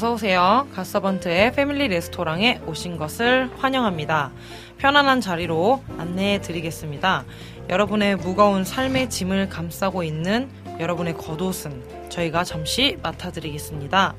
어서 오세요. 갓서번트의 패밀리 레스토랑에 오신 것을 환영합니다. 편안한 자리로 안내해 드리겠습니다. 여러분의 무거운 삶의 짐을 감싸고 있는 여러분의 겉옷은 저희가 잠시 맡아드리겠습니다.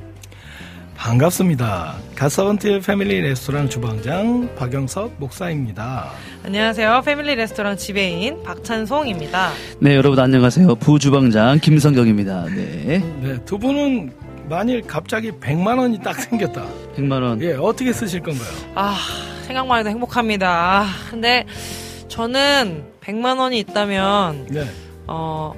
반갑습니다. 갓서번트의 패밀리 레스토랑 주방장 박영석 목사입니다. 안녕하세요. 패밀리 레스토랑 지배인 박찬송입니다. 네, 여러분 안녕하세요. 부주방장 김성경입니다. 네. 네, 두 분은 만일 갑자기 100만 원이 딱 생겼다. 100만 원. 예, 어떻게 쓰실 건가요? 아, 생각만 해도 행복합니다. 아, 근데 저는 100만 원이 있다면 네. 어,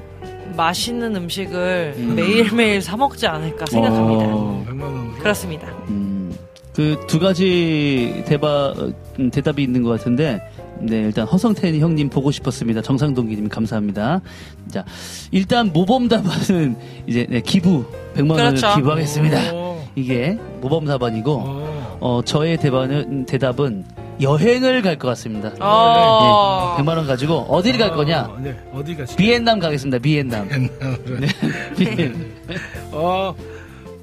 맛있는 음식을 음. 매일매일 사 먹지 않을까 생각합니다. 어, 100만 원으로. 그렇습니다. 음, 그 두 가지 대바, 음, 대답이 있는 것 같은데, 네, 일단 허성태니 형님 보고 싶었습니다. 정상동 기님 감사합니다. 자, 일단 모범 답안은 이제 네, 기부 100만 원을 그렇죠. 기부하겠습니다. 오, 이게 모범 답안이고, 오. 어, 저의 대답은 대답은 여행을 갈 것 같습니다. 어. 네, 100만 원 가지고 어디를 갈 거냐? 어, 네, 어디 가시? 비엔남 가겠습니다. 비엔남. 네. 비엔. 어,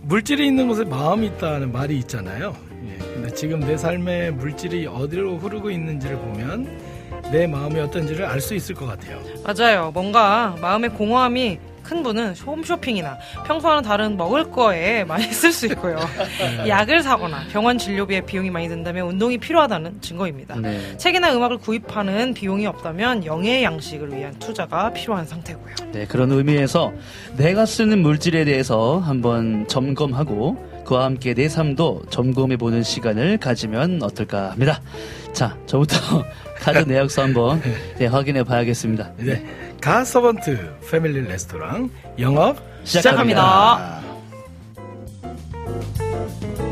물질이 있는 곳에 마음이 있다는 말이 있잖아요. 예, 근데 지금 내 삶의 물질이 어디로 흐르고 있는지를 보면 내 마음이 어떤지를 알 수 있을 것 같아요. 맞아요. 뭔가 마음의 공허함이 큰 분은 홈쇼핑이나 평소와는 다른 먹을 거에 많이 쓸 수 있고요. 약을 사거나 병원 진료비에 비용이 많이 든다면 운동이 필요하다는 증거입니다. 네. 책이나 음악을 구입하는 비용이 없다면 영의 양식을 위한 투자가 필요한 상태고요. 네, 그런 의미에서 내가 쓰는 물질에 대해서 한번 점검하고 그와 함께 내 삶도 점검해보는 시간을 가지면 어떨까 합니다. 자, 저부터 카드 내역서 한번 네, 확인해 봐야겠습니다. 네. 가 서번트 패밀리 레스토랑 영업 시작합니다. 하루를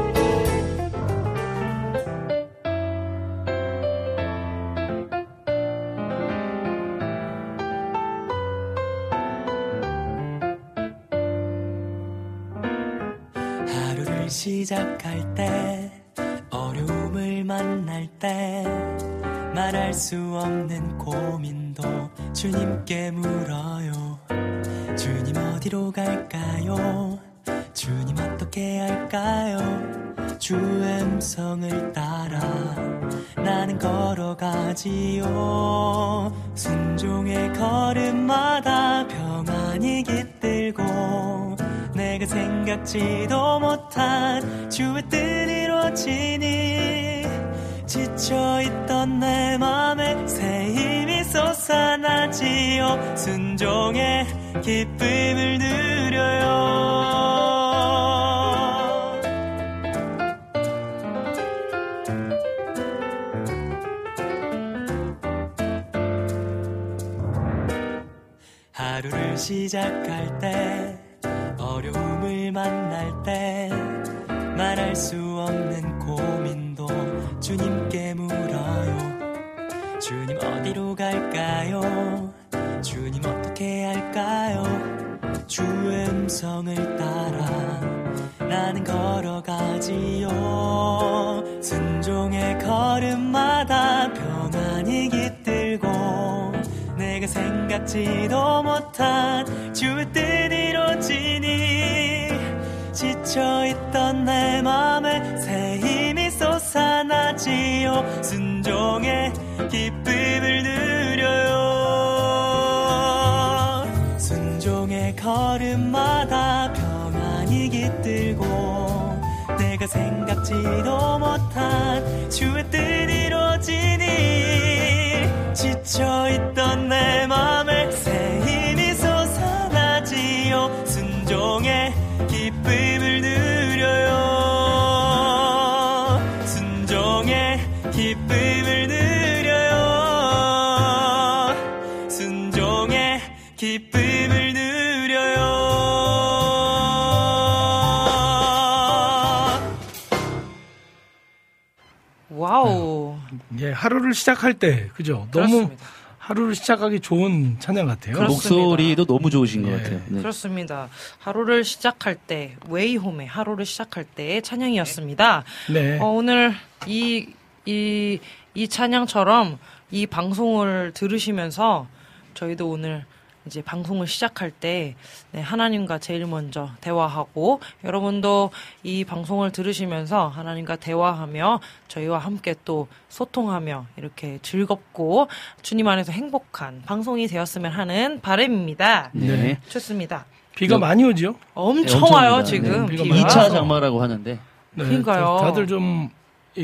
시작할 때 어려움을 만날 때 말할 수 없는 고민도 주님께 물어요. 주님 어디로 갈까요? 주님 어떻게 할까요? 주의 음성을 따라 나는 걸어가지요. 순종의 걸음마다 평안이 내가 생각지도 못한 주의 뜻 이루어지니 지쳐있던 내 맘에 새 힘이 솟아나지요. 순종의 기쁨을 누려요. 시작할 때 만날 때 말할 수 없는 고민도 주님께 물어요. 주님 어디로 갈까요? 주님 어떻게 할까요? 주의 음성을 따라 나는 걸어가지요. 순종의 걸음마다 평안이 깃들고 내가 생각지도 못한 주의 뜻 이루어지니 지쳐있던 내 맘에 새 힘이 솟아나지요. 순종의 기쁨을 누려요. 순종의 걸음마다 평안이 깃들 이루어지고 내가 생각지도 못한 주의 뜻 이루어지니 지쳐있던 내 맘에 예, 하루를 시작할 때 그죠? 너무 그렇습니다. 하루를 시작하기 좋은 찬양 같아요. 그렇- 그렇습니다. 목소리도 너무 좋으신 것 예. 같아요. 네. 그렇습니다. 하루를 시작할 때, 웨이홈의 하루를 시작할 때의 찬양이었습니다. 네. 어, 오늘 이, 이, 이 찬양처럼 이 방송을 들으시면서 저희도 오늘 이제 방송을 시작할 때 네, 하나님과 제일 먼저 대화하고 여러분도 이 방송을 들으시면서 하나님과 대화하며 저희와 함께 또 소통하며 이렇게 즐겁고 주님 안에서 행복한 방송이 되었으면 하는 바람입니다. 네. 좋습니다. 비가 네. 많이 오죠? 엄청 엄청 와요 옵니다. 지금 네, 비가 비가. 많이 2차 와서. 장마라고 하는데 네, 그러니까요. 다- 다들 좀이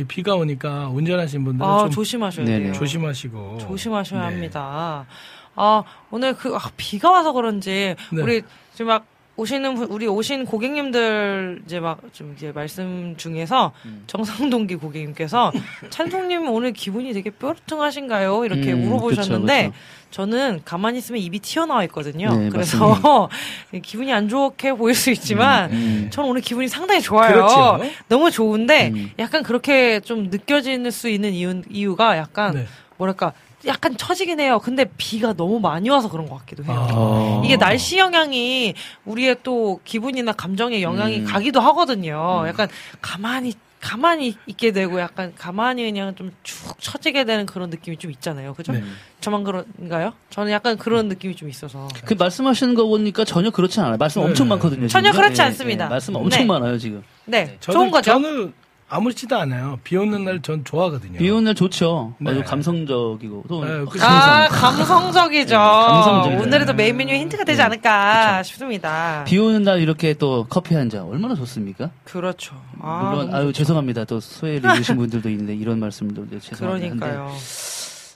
비가 오니까 운전하시는 분들은 아좀 조심하셔야 네네. 돼요. 조심하시고 조심하셔야 네. 합니다. 아, 오늘 그, 아, 비가 와서 그런지, 네. 우리 지금 막 오시는, 분- 우리 오신 고객님들 이제 막 좀 이제 말씀 중에서 음. 정상동기 고객님께서 찬송님 오늘 기분이 되게 뾰루퉁하신가요? 이렇게 음, 물어보셨는데, 그쵸, 그쵸. 저는 가만히 있으면 입이 튀어나와 있거든요. 네, 그래서 기분이 안 좋게 보일 수 있지만, 음. 저는 오늘 기분이 상당히 좋아요. 그렇죠. 너무 좋은데, 음. 약간 그렇게 좀 느껴질 수 있는 이유, 이유가 약간, 네. 뭐랄까 약간 처지긴 해요. 근데 비가 너무 많이 와서 그런 것 같기도 해요. 어. 이게 날씨 영향이 우리의 또 기분이나 감정에 영향이 음. 가기도 하거든요. 음. 약간 가만히 가만히 있게 되고 약간 가만히 그냥 좀축 처지게 되는 그런 느낌이 좀 있잖아요. 그죠? 네. 저만 그런가요? 저는 약간 그런 느낌이 좀 있어서. 그 말씀하시는 거 보니까 전혀 그렇지 않아요. 말씀 네. 엄청 많거든요. 전혀 지금. 그렇지 네, 않습니다. 네, 말씀 엄청 네. 많아요 지금. 네, 저도- 좋은 거죠. 저는 아무렇지도 않아요. 비 오는 날 전 좋아하거든요. 비 오는 날 좋죠. 네. 아주 감성적이고 또 네, 그- 아, 감성적이죠. 네, 감성적이죠. 오늘의 또 메인 메뉴에 힌트가 되지 네, 않을까 싶습니다. 비 오는 날 이렇게 또 커피 한 잔 얼마나 좋습니까? 그렇죠. 아, 물론 아유 좋죠. 죄송합니다. 또 수해를 입으신 분들도 있는데 이런 말씀도 죄송합니다. 한데. 그러니까요.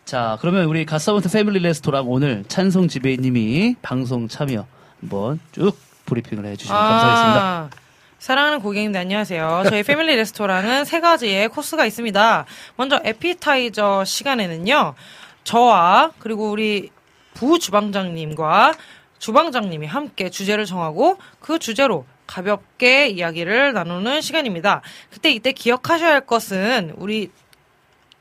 자 그러면 우리 갓서번트 패밀리 레스토랑 오늘 찬효 지배인님이 방송 참여 한번 쭉 브리핑을 해주시면 감사하겠습니다. 아, 사랑하는 고객님들 안녕하세요. 저희 패밀리 레스토랑은 세 가지의 코스가 있습니다. 먼저 에피타이저 시간에는요. 저와 그리고 우리 부 주방장님과 주방장님이 함께 주제를 정하고 그 주제로 가볍게 이야기를 나누는 시간입니다. 그때 이때 기억하셔야 할 것은 우리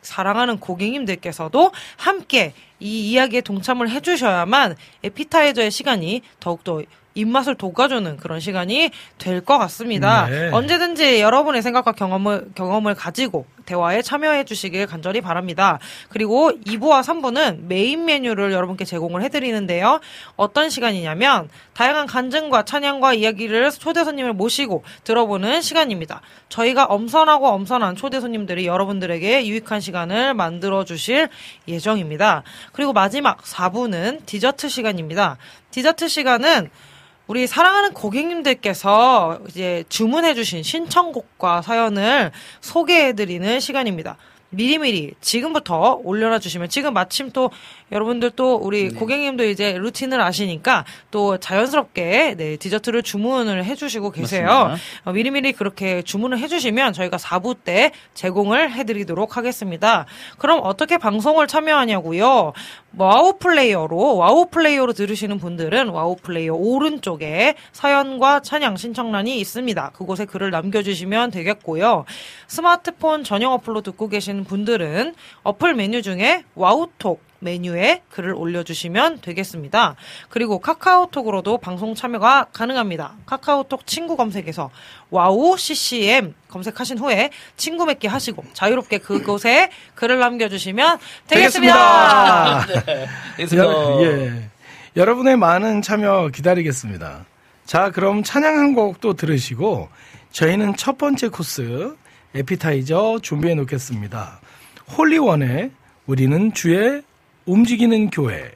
사랑하는 고객님들께서도 함께 이 이야기에 동참을 해주셔야만 에피타이저의 시간이 더욱더 입맛을 돋궈주는 그런 시간이 될 것 같습니다. 네. 언제든지 여러분의 생각과 경험을, 경험을 가지고 대화에 참여해 주시길 간절히 바랍니다. 그리고 2부와 3부는 메인 메뉴를 여러분께 제공을 해드리는데요. 어떤 시간이냐면 다양한 간증과 찬양과 이야기를 초대 손님을 모시고 들어보는 시간입니다. 저희가 엄선하고 엄선한 초대 손님들이 여러분들에게 유익한 시간을 만들어 주실 예정입니다. 그리고 마지막 4부는 디저트 시간입니다. 디저트 시간은 우리 사랑하는 고객님들께서 이제 주문해주신 신청곡과 사연을 소개해드리는 시간입니다. 미리미리 지금부터 올려놔 주시면 지금 마침 또 여러분들 또 우리 고객님도 이제 루틴을 아시니까 또 자연스럽게 네, 디저트를 주문을 해주시고 계세요. 어, 미리미리 그렇게 주문을 해주시면 저희가 4부 때 제공을 해드리도록 하겠습니다. 그럼 어떻게 방송을 참여하냐고요? 와우 플레이어로 와우 플레이어로 들으시는 분들은 와우 플레이어 오른쪽에 사연과 찬양 신청란이 있습니다. 그곳에 글을 남겨주시면 되겠고요. 스마트폰 전용 어플로 듣고 계 시는 분들은 어플 메뉴 중에 와우톡 메뉴에 글을 올려주시면 되겠습니다. 그리고 카카오톡으로도 방송 참여가 가능합니다. 카카오톡 친구 검색에서 와우 CCM 검색하신 후에 친구 맺기 하시고 자유롭게 그곳에 글을 남겨주시면 되겠습니다. 알겠습니다. 여- 예. 여러분의 많은 참여 기다리겠습니다. 자, 그럼 찬양 한 곡 또 들으시고 저희는 첫 번째 코스 에피타이저 준비해 놓겠습니다. 홀리원의 우리는 주의 움직이는 교회.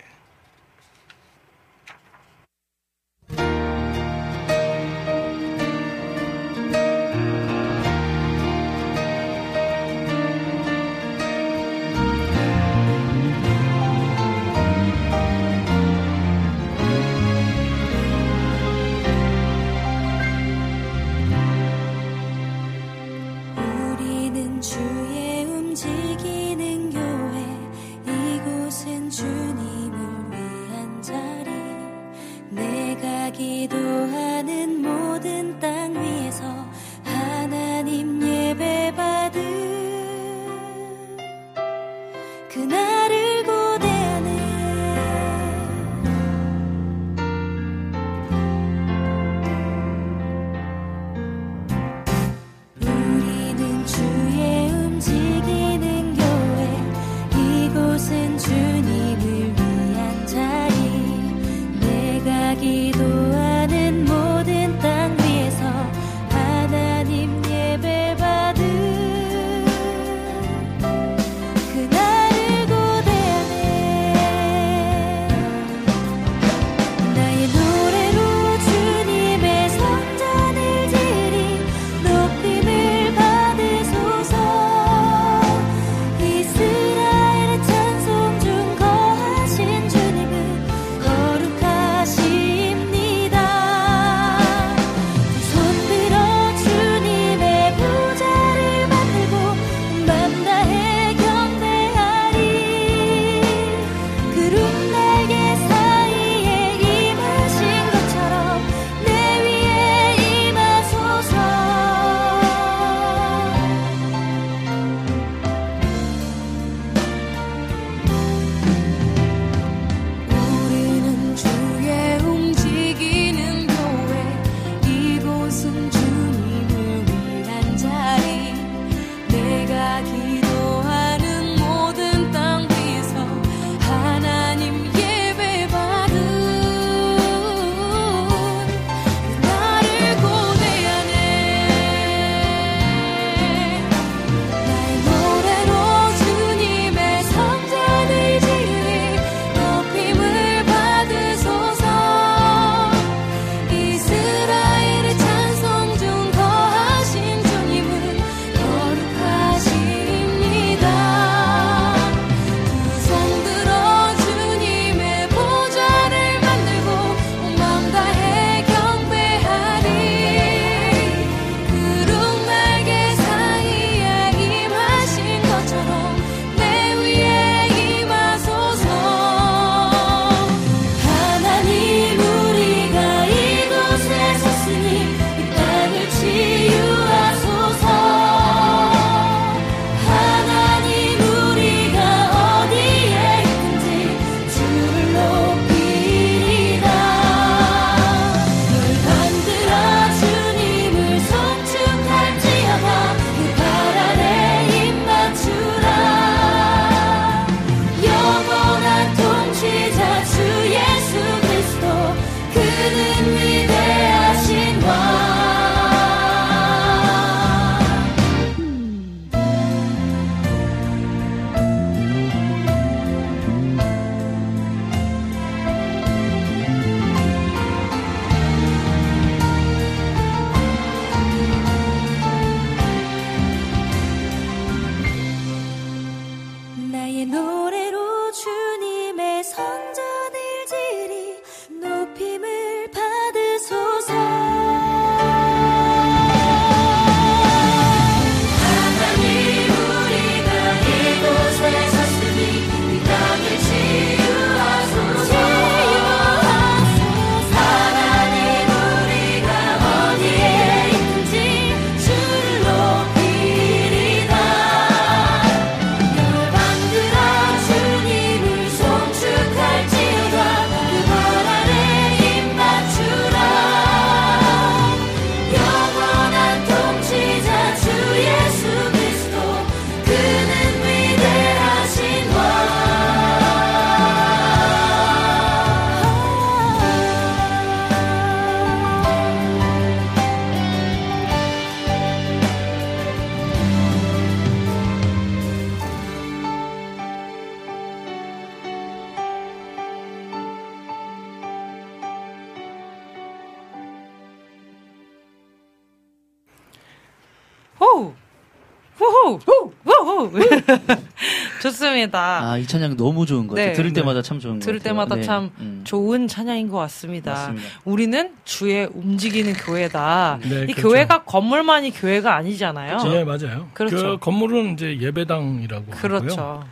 좋습니다. 아 이 찬양 너무 좋은 것 같아요. 네. 들을 때마다 참 좋은 것 들을 같아요. 때마다 네. 참 음. 좋은 찬양인 것 같습니다. 맞습니다. 우리는 주의 움직이는 교회다. 음. 네, 이 그렇죠. 교회가 건물만이 교회가 아니잖아요. 그렇죠. 네 맞아요. 그렇죠. 그 건물은 이제 예배당이라고 그렇죠. 하고요.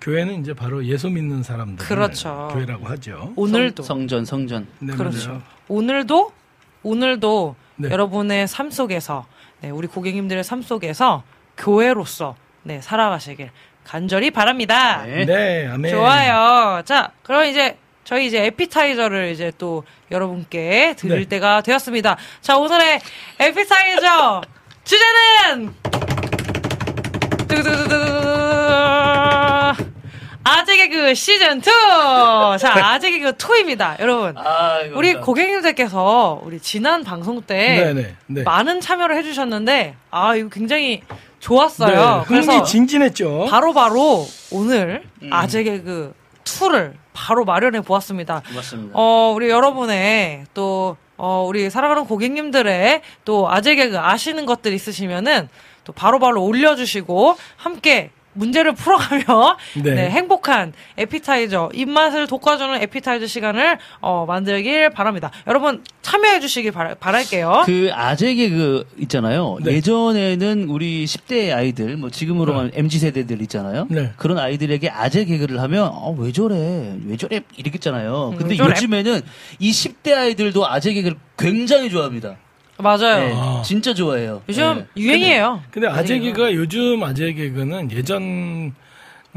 교회는 이제 바로 예수 믿는 사람들 그렇죠. 교회라고 하죠. 오늘도 성, 전 성전. 네, 그렇죠. 맞아요. 오늘도 오늘도 네. 여러분의 삶 속에서 네, 우리 고객님들의 삶 속에서 교회로서 네, 살아가시길 간절히 바랍니다. 네. 네, 아멘. 좋아요. 자, 그럼 이제 저희 이제 에피타이저를 이제 또 여러분께 드릴 네. 때가 되었습니다. 자, 오늘의 에피타이저 주제는 아재개그 시즌 2! 자, 아재개그 2입니다. 여러분. 아, 우리 고객님들께서 우리 지난 방송 때 네네, 네. 많은 참여를 해주셨는데, 아, 이거 굉장히 좋았어요. 네, 그래서 흥미 진진했죠. 바로 바로 오늘 음. 아재 개그 2를 바로 마련해 보았습니다. 맞습니다. 어, 우리 여러분의 또, 어, 우리 사랑하는 고객님들의 또 아재 개그 아시는 것들 있으시면은 또 바로바로 올려주시고 함께 문제를 풀어가며 네. 네, 행복한 에피타이저 입맛을 돋궈주는 에피타이저 시간을 어, 만들길 바랍니다. 여러분 참여해 주시길 바라, 바랄게요. 그 아재 개그 있잖아요. 네. 예전에는 우리 10대 아이들, 뭐 지금으로 만 MZ 세대들 있잖아요. 네. 그런 아이들에게 아재 개그를 하면 어, 왜 저래, 왜 저래 이랬겠잖아요. 음, 근데? 요즘에는 이 10대 아이들도 아재 개그를 굉장히 좋아합니다. 맞아요. 네, 아. 진짜 좋아해요. 요즘 네. 유행이에요. 근데 아재 개그가. 요즘 아재 개그는 예전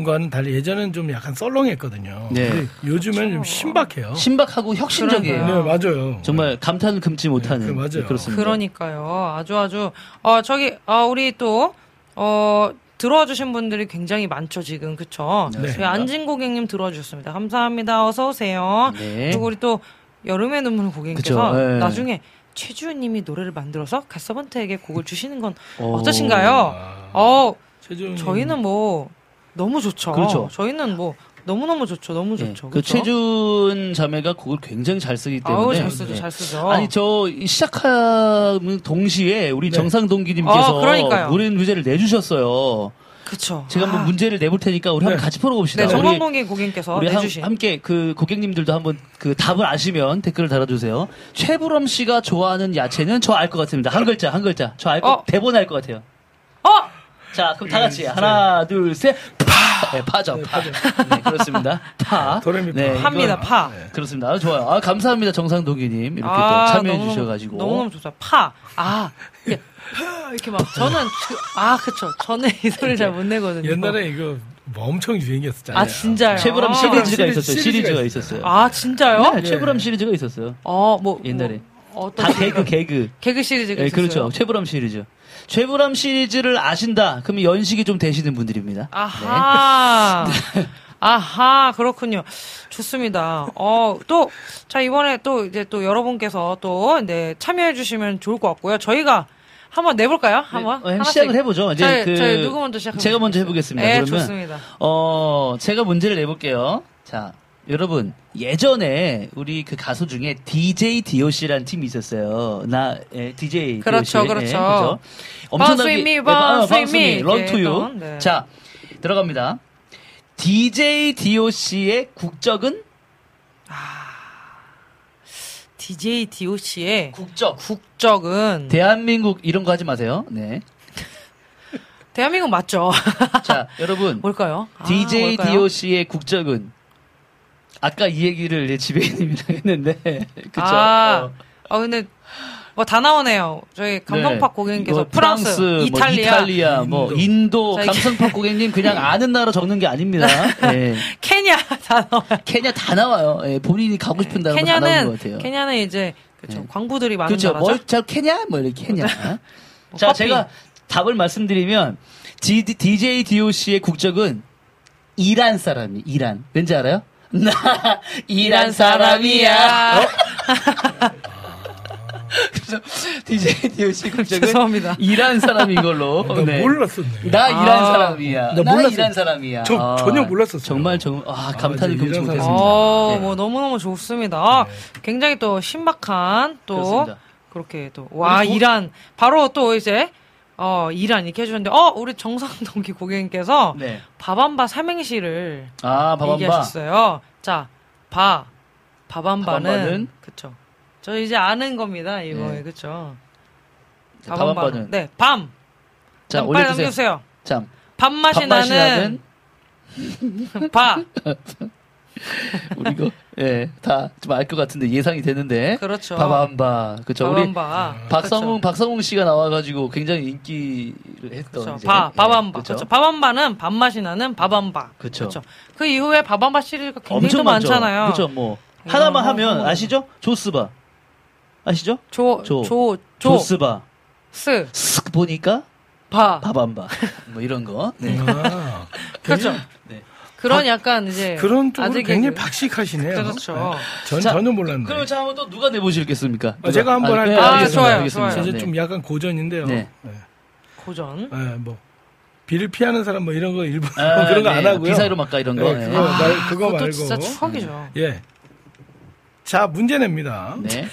과는 달리 예전엔 좀 약간 썰렁했거든요. 네. 근데 요즘엔 좀 신박해요. 신박하고 혁신적이에요. 네, 맞아요. 정말 감탄을 금치 못하는. 네, 그 맞아요. 그렇습니다. 그러니까요. 아주 아주 어 저기 어 우리 또 어 들어와 주신 분들이 굉장히 많죠 지금 그쵸? 네. 저희 안진 고객님 들어와 주셨습니다. 감사합니다. 어서 오세요. 네. 그리고 우리 또 여름의 눈물 고객님께서 그쵸, 네. 나중에 최주현님이 노래를 만들어서 갓서번트에게 곡을 주시는 건 오. 어떠신가요? 아, 어 최종 저희는 뭐 너무 좋죠. 그렇죠. 저희는 뭐 너무 너무 좋죠. 너무 네, 좋죠. 그 그쵸? 최준 자매가 곡을 굉장히 잘 쓰기 때문에. 아우 잘 쓰죠, 네. 잘 쓰죠. 아니 저 시작하는 동시에 우리 네. 정상 동기님께서 어, 그러니까요. 노래 문제를 내주셨어요. 그쵸. 제가 한번 문제를 내볼 테니까 우리 네. 한번 같이 풀어봅시다. 네, 정상동기 고객님께서 우리 한- 내주신 함께 그 고객님들도 한번 그 답을 아시면 댓글을 달아주세요. 최불엄 씨가 좋아하는 야채는 저 알 것 같습니다. 한 글자, 한 글자. 저 알 것, 어. 대본 알 것 같아요. 어 자, 그럼 다 같이 하나, 둘, 셋. 파. 네, 파죠. 파. 네, 그렇습니다. 파. 도레미 파. 네, 합니다. 파. 그렇습니다. 아, 좋아요. 아, 감사합니다. 정상동기님. 이렇게 아, 또 참여해 주셔가지고. 너무너무 좋다. 파. 아, 이게 이렇게 막 저는 그- 아, 그쵸. 저는 이 소리를 잘 못 내거든요. 옛날에 이거 뭐 엄청 유행이었잖아요. 아, 진짜요? 최불암 아. 시리즈가 시리즈- 있었어요. 시리즈가 시리즈가 있었어요. 아, 진짜요? 네, 최불암 시리즈가 있었어요. 어, 뭐 옛날에. 뭐, 어떤 다 개그, 개그. 개그 시리즈가 네, 있었어요. 그렇죠. 최불암 시리즈. 최불암 시리즈를 아신다. 그러면 연식이 좀 되시는 분들입니다. 아하. 네. 아하, 그렇군요. 좋습니다. 어, 또, 자, 이번에 또 이제 또 여러분께서 또, 네, 참여해주시면 좋을 것 같고요. 저희가 한번 내볼까요? 한번? 네. 시작을 해보죠. 이제 저희, 그 저희 누구 먼저 시작해볼까요? 제가 먼저 해보겠습니다. 네, 그러면 좋습니다. 어 제가 문제를 내볼게요. 자 여러분 예전에 우리 그 가수 중에 DJ DOC라는 팀이 있었어요. 나 예, DJ 그렇죠, DOC. 그렇죠. 엄청나게 예, 아, me. Run to 이렇게 you. 했던, 네. 자 들어갑니다. DJ DOC의 국적은 DJ DOC의 국적. 국적은 대한민국 이런 거 하지 마세요. 네. 대한민국 맞죠? 자 여러분 뭘까요? 아, DJ 뭘까요? DOC의 국적은 아까 이 얘기를 지배인님이랑 했는데 그쵸? 아, 어. 아 근데 뭐 다 나오네요. 저희 감성팍 네. 고객님께서 뭐 프랑스, 뭐 이탈리아, 이탈리아, 뭐 인도, 자, 이게- 감성팍 고객님 그냥 아는 나라 적는 게 아닙니다. 예. 케냐 다 나와요. 케냐 다 나와요. 예, 본인이 가고 싶은 나라 다 나오는 것 케냐는 같아요. 케냐는 이제 그렇죠. 네. 광부들이 많은 그렇죠. 나라죠. 뭐, 저 케냐? 뭐 이렇게 케냐. 자, 뭐 커피. 제가 답을 말씀드리면 D, DJ DOC의 국적은 이란 사람이 이란. 왠지 알아요? 나 이란 사람이야. 어? 그래서 DJ DOC 국적은 죄송합니다. 이란 사람인 걸로. 나 네. 몰랐었네. 나 이란 아. 사람이야. 나 나. 이란 사람이야. 저 전혀 몰랐었어요. 정말 정말 아 감탄을 저 금치 이란 못했습니다. 어, 네. 뭐 너무너무 좋습니다. 아, 굉장히 또 신박한 또 그렇습니다. 그렇게 또와 우리 조- 이란 바로 또 이제 어 이란 이렇게 해주셨는데 어 우리 정상동기 고객님께서 네. 밥한바 삼행시를 아 밥한바. 얘기하셨어요. 자, 바 밥한바는 밥한바는? 그쵸. 저 이제 아는 겁니다. 이거 네. 그쵸. 자, 밥한바는. 네, 밤. 자 빨리. 남겨주세요. 참 밥맛이 밥맛이 나는 나는 바. 우리 이거 예, 다 좀 알 것 같은데 예상이 되는데. 그렇죠. 바밤바. 그렇죠. 우리 바밤바. 박성웅 그렇죠. 박성웅 씨가 나와 가지고 굉장히 인기를 했던 그렇죠. 바, 예, 바밤바. 그렇죠. 그렇죠. 바밤바는 밥맛이 나는 바밤바. 그렇죠. 그렇죠. 그 이후에 바밤바 시리즈가 굉장히 엄청. 많잖아요. 그렇죠. 뭐 하나만 어, 하면 어. 아시죠? 조스바. 아시죠? 조, 조. 조, 조, 조스바. 스, 쓱 보니까 바. 바밤바. 뭐 이런 거. 네. 아, 그렇죠. 네. 그런 약간 이제. 그런 쪽으로 굉장히 개그. 박식하시네요. 그렇죠. 네. 전 자, 전혀 몰랐네. 그럼 자 한번 또 누가 내보시겠습니까? 아, 제가 한번 아, 할게요. 네, 아, 알겠습니다. 좋아요, 알겠습니다. 좋아요. 이제 네. 좀 약간 고전인데요. 네. 네. 고전. 네, 뭐 비를 피하는 사람 뭐 이런 거 일부 아, 그런 거 네. 안 하고요. 비사이로 막가 이런 거. 네, 네. 그거 아, 말 그거 그것도 말고 진짜 추억이죠. 예. 자 문제 냅니다. 네.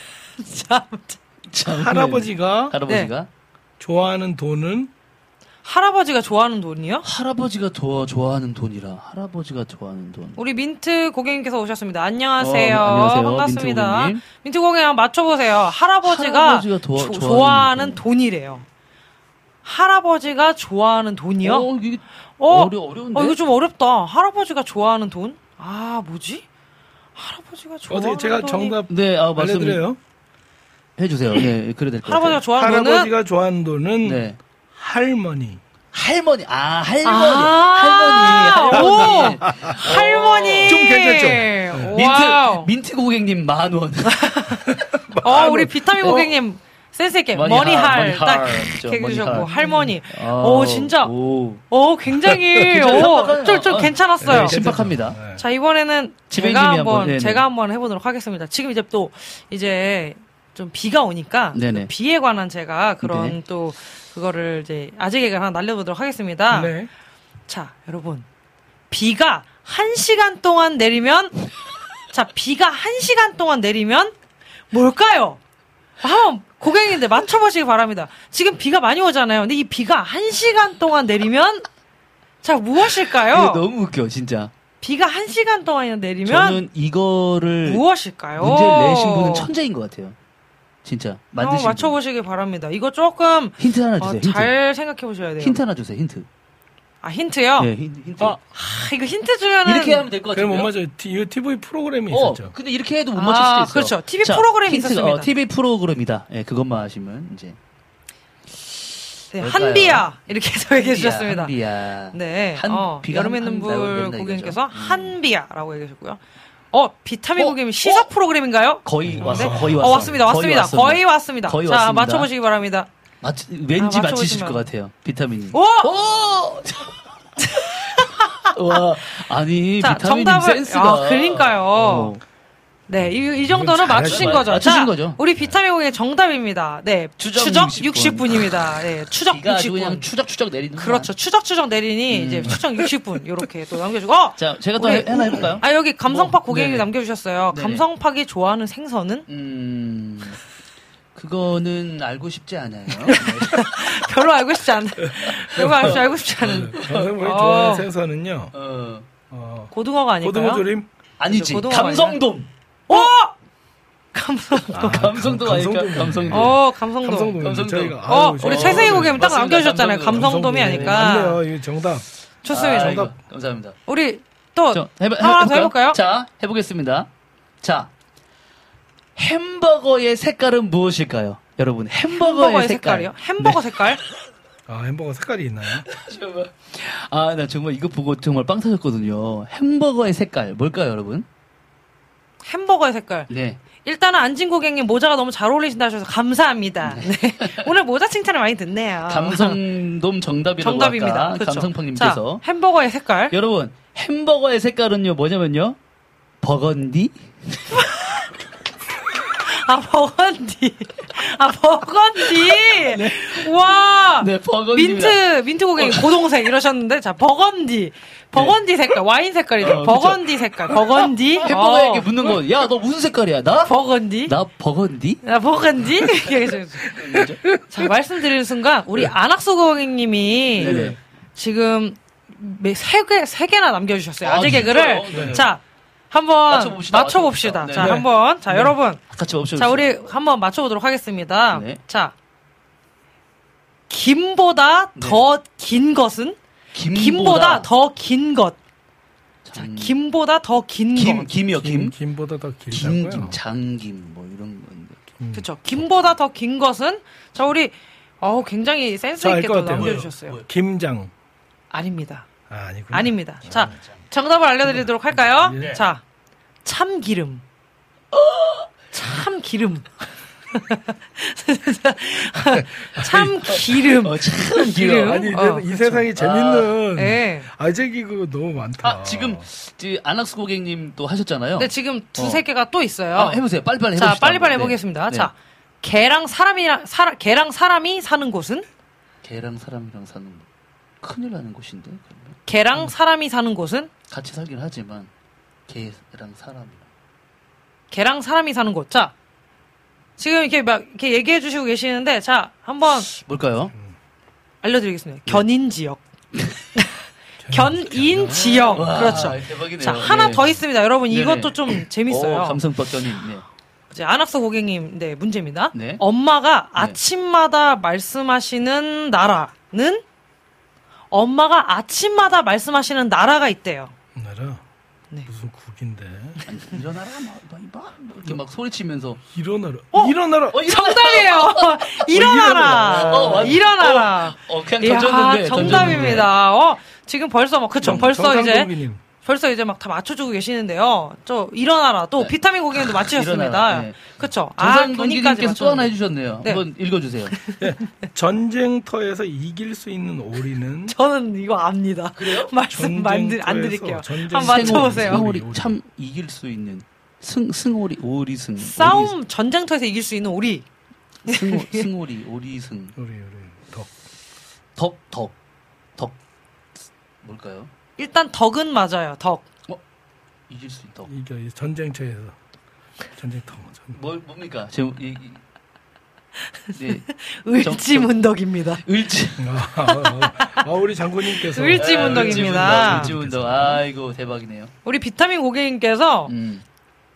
할아버지가 할아버지가 좋아하는 돈은 할아버지가 좋아하는 돈이요? 할아버지가 더 좋아하는 돈이라 할아버지가 좋아하는 돈. 우리 민트 고객님께서 오셨습니다. 안녕하세요. 어, 안녕하세요. 반갑습니다. 민트 고객님. 민트 고객님 한번 맞춰보세요. 할아버지가, 할아버지가 도- 조- 좋아하는 좋아하는 돈. 돈이래요. 할아버지가 좋아하는 돈이요? 어, 이게 어? 어려 어려운데. 어, 이거 좀 어렵다. 할아버지가 좋아하는 돈? 아, 뭐지? 할아버지가 좋아하는 어떻게 제가 돈이... 정답 네, 아 말씀 알려드려요? 해주세요. 네, 그래 될것 할아버지가 같아요. 좋아하는 돈은 할아버지가 좋아하는 돈은 네. 할머니. 할머니, 아 할머니, 아, 할머니, 할머니. 할머니. 좀 괜찮죠? 민트 와우. 민트 고객님 만 원. 어, 우리 비타민 고객님 센스 있게 money money 할, 할 머니 딱 해주셨고 할. 할머니. 아, 오 진짜. 오. 오 굉장히. 오좀좀 아, 괜찮았어요. 네, 신박합니다. 네. 자 이번에는 제가 한번, 한번. 제가 한번 해보도록 하겠습니다. 지금 이제 또 이제 좀 비가 오니까 네네. 그 비에 관한 제가 그런 네. 또 그거를 이제 아재 개그 하나 날려보도록 하겠습니다. 네. 자, 여러분. 비가 한 시간 동안 내리면, 자, 비가 한 시간 동안 내리면 뭘까요? 한번 고객님들 맞춰보시기 바랍니다. 지금 비가 많이 오잖아요. 근데 이 비가 한 시간 동안 내리면, 자, 무엇일까요? 이거 너무 웃겨, 진짜. 비가 한 시간 동안 내리면 저는 이거를 무엇일까요? 문제를 내신 분은 천재인 것 같아요. 진짜 만드신 분. 맞춰보시기 바랍니다. 이거 조금 힌트 하나 어, 주세요. 힌트. 잘 생각해 보셔야 돼요. 힌트 하나 주세요. 힌트. 아 힌트요? 네, 힌- 힌트. 어, 아, 이거 힌트 주면은 이렇게 하면 될 것 같아요. 그럼 못 맞아요. 티- 이거 TV 프로그램이 어, 있었죠. 근데 이렇게 해도 못 아, 맞출 수도 있어요. 그렇죠. TV 프로그램이 힌트가, 있었습니다. 어, TV 프로그램이다. 예, 그것만 하시면 이제 네? 한비야 이렇게 해서 얘기해 주셨습니다. 한비야. 네, 한- 어, 비가 여름의 한- 눈물 고객님께서? 음. 한비야라고 얘기하셨고요. 어, 비타민 어? 고객님 시사 프로그램인가요? 거의 네. 왔어. 거의 왔어. 어, 왔습니다. 왔습니다. 거의 왔습니다. 거의 자, 왔습니다. 맞춰보시기 바랍니다. 맞, 왠지 아, 맞히실. 것 같아요. 비타민이. 오! 오! 와, 아니, 자, 비타민님 정답을- 센스가. 아, 그러니까요. 어. 네, 이, 이 정도는 맞추신 맞- 거죠. 맞추신 자, 거죠. 우리 비타민 고객 정답입니다. 네, 추적 추적, 60 60분. 입니다 네, 추적 비가 아주 60분. 그냥 추적추적 내리는 그렇죠. 추적추적 내리니 음. 이제 추적 60분 이렇게 또 남겨주고. 어! 자, 제가 또 우리- 해- 하나 해볼까요? 아 여기 감성팍 뭐, 고객님이 네네. 남겨주셨어요. 네네. 감성팍이 좋아하는 생선은 음, 그거는 알고 싶지 않아요. 네. 별로 알고 싶지 않은. 별로 알고, 알고 싶지 않은. 저는 우리 어. 좋아하는 생선은요. 어, 어, 고등어가 아닐까요? 고등어 조림. 아니지. 감성돔. 어! 감성. 아, 감성돔 아닐까? 감성돔. 감성돔. 어 감성돔. 감성돔. 감성돔. 저희가 어 아유, 우리 저- 최세희 고객님 딱. 남겨주셨잖아요. 감성돔. 감성돔이 감성돔. 아닐까. 맞네요. 이거 정답. 좋습니다. 아, 정답. 감사합니다. 우리 또 저, 해봐, 하나 더 해볼까요? 자, 해보겠습니다. 자, 햄버거의 색깔은 무엇일까요? 여러분, 햄버거의, 햄버거의 색깔. 색깔이요? 햄버거 색깔? 아 햄버거 색깔이 있나요? 아, 나 정말 이거 보고 정말 빵 터졌거든요. 햄버거의 색깔, 뭘까요, 여러분? 햄버거의 색깔. 네. 일단은 안진 고객님 모자가 너무 잘 어울리신다 하셔서 감사합니다. 네. 오늘 모자 칭찬을 많이 듣네요. 감성돔 정답이라고 정답입니다. 그렇죠. 감성팡님께서. 자, 햄버거의 색깔. 여러분, 햄버거의 색깔은요, 뭐냐면요. 버건디? 아 버건디. 아 버건디. 와. 네, 버건디입니다. 민트 민트 고객님 고동색 이러셨는데 자 버건디. 버건디 색깔 와인 색깔이죠. 어, 그쵸. 버건디 색깔. 버건디. 햄버거에게 어. 묻는 거, 야, 너 무슨 색깔이야? 나? 버건디. 나 버건디? 나 버건디. 자 말씀드리는 순간 우리 안학수 고객님이 네. 지금 매- 세 개, 세 개나 남겨주셨어요. 아, 아재 개그를. 진짜요? 네. 자, 한번 맞춰봅시다, 맞춰봅시다. 맞춰봅시다. 자, 네. 한번. 자, 여러분. 같이 멈춰 자, 우리 한번 맞춰보도록 하겠습니다. 네. 자, 김보다 네. 더긴 것은? 김보다, 김보다 더 긴 것. 장, 김보다 더긴 김, 것. 김이요, 김, 김. 김보다 더 김, 길다고요. 김, 장김, 뭐 이런 건데. 음. 그렇죠. 김보다 더 긴 것은 자 우리 어 굉장히 센스 저 있게 것또 같아요. 남겨주셨어요. 김장. 아닙니다. 아, 아니구나. 아닙니다. 자 정답을 알려드리도록 할까요? 예. 자 참기름. 참기름. 참 기름. 어, 참 기름. 아니, 어, 이 세상에 재밌는 예. 아재기 그거 너무 많다. 아, 지금, 지 안학수 고객님 또 하셨잖아요. 근데 지금 어. 두세 개가 또 있어요. 아, 해보세요. 빨리빨리 해봅시다. 자, 빨리빨리 네. 해보겠습니다. 네. 자, 개랑 사람이랑, 사라, 개랑 사람이 사는 곳은? 개랑 사람이랑 사는 큰일 나는 곳인데, 그러면. 개랑 사람이 사는 곳은? 같이 살긴 하지만, 개랑 사람이랑. 개랑 사람이 사는 곳. 자, 지금 이렇게 막, 이렇게 얘기해 주시고 계시는데, 자, 한번 뭘까요? 알려드리겠습니다. 견인 지역. 견인 지역. 와, 그렇죠. 대박이네요. 자, 하나 네. 더 있습니다. 여러분, 네네. 이것도 좀 재밌어요. 오, 감성박 견인. 네. 이제 안학수 고객님, 네, 문제입니다. 네. 엄마가 아침마다 말씀하시는 나라는 엄마가 아침마다 말씀하시는 나라가 있대요. 나라 네. 무슨 국인데 아니, 일어나라, 막, 막, 막, 이렇게 막 소리치면서. 일어나라 어? 일어나라 어! 정답이에요. 일어나라. 어, 맞- 일어나라. 어, 그냥 이야, 던졌는데. 정답입니다. 어, 지금 벌써 막 그쵸. 정- 벌써 이제. 벌써 이제 막 다 맞춰주고 계시는데요. 저 일어나라. 또 비타민 고객님도 맞추셨습니다. 네. 네. 그쵸. 아, 관계님께서 또 하나. 해주셨네요. 네. 한번 읽어주세요. 전쟁터에서 이길 수 있는 오리는 저는 이거 압니다. 그래요? 말씀 안, 드, 안 드릴게요. 전쟁터에서 한번 맞춰보세요. 승오리 참 이길 수 있는 승 승오리 오리승 싸움 전쟁터에서 이길 수 있는 오리. 오리, 승오, 승오리 오리승 우리 우리 덕 덕 덕 덕 뭘까요? 일단 덕은 맞아요. 덕. 이길 수 있다. 이겨 이 전쟁터에서 전쟁터 전- 뭘 뭡니까? 제 이, 이, 네 을지문덕입니다. 을지 아, 아, 아, 우리 장군님께서 을- 을지문덕입니다. 을지문덕. 아이고 대박이네요. 우리 비타민 고객님께서 음.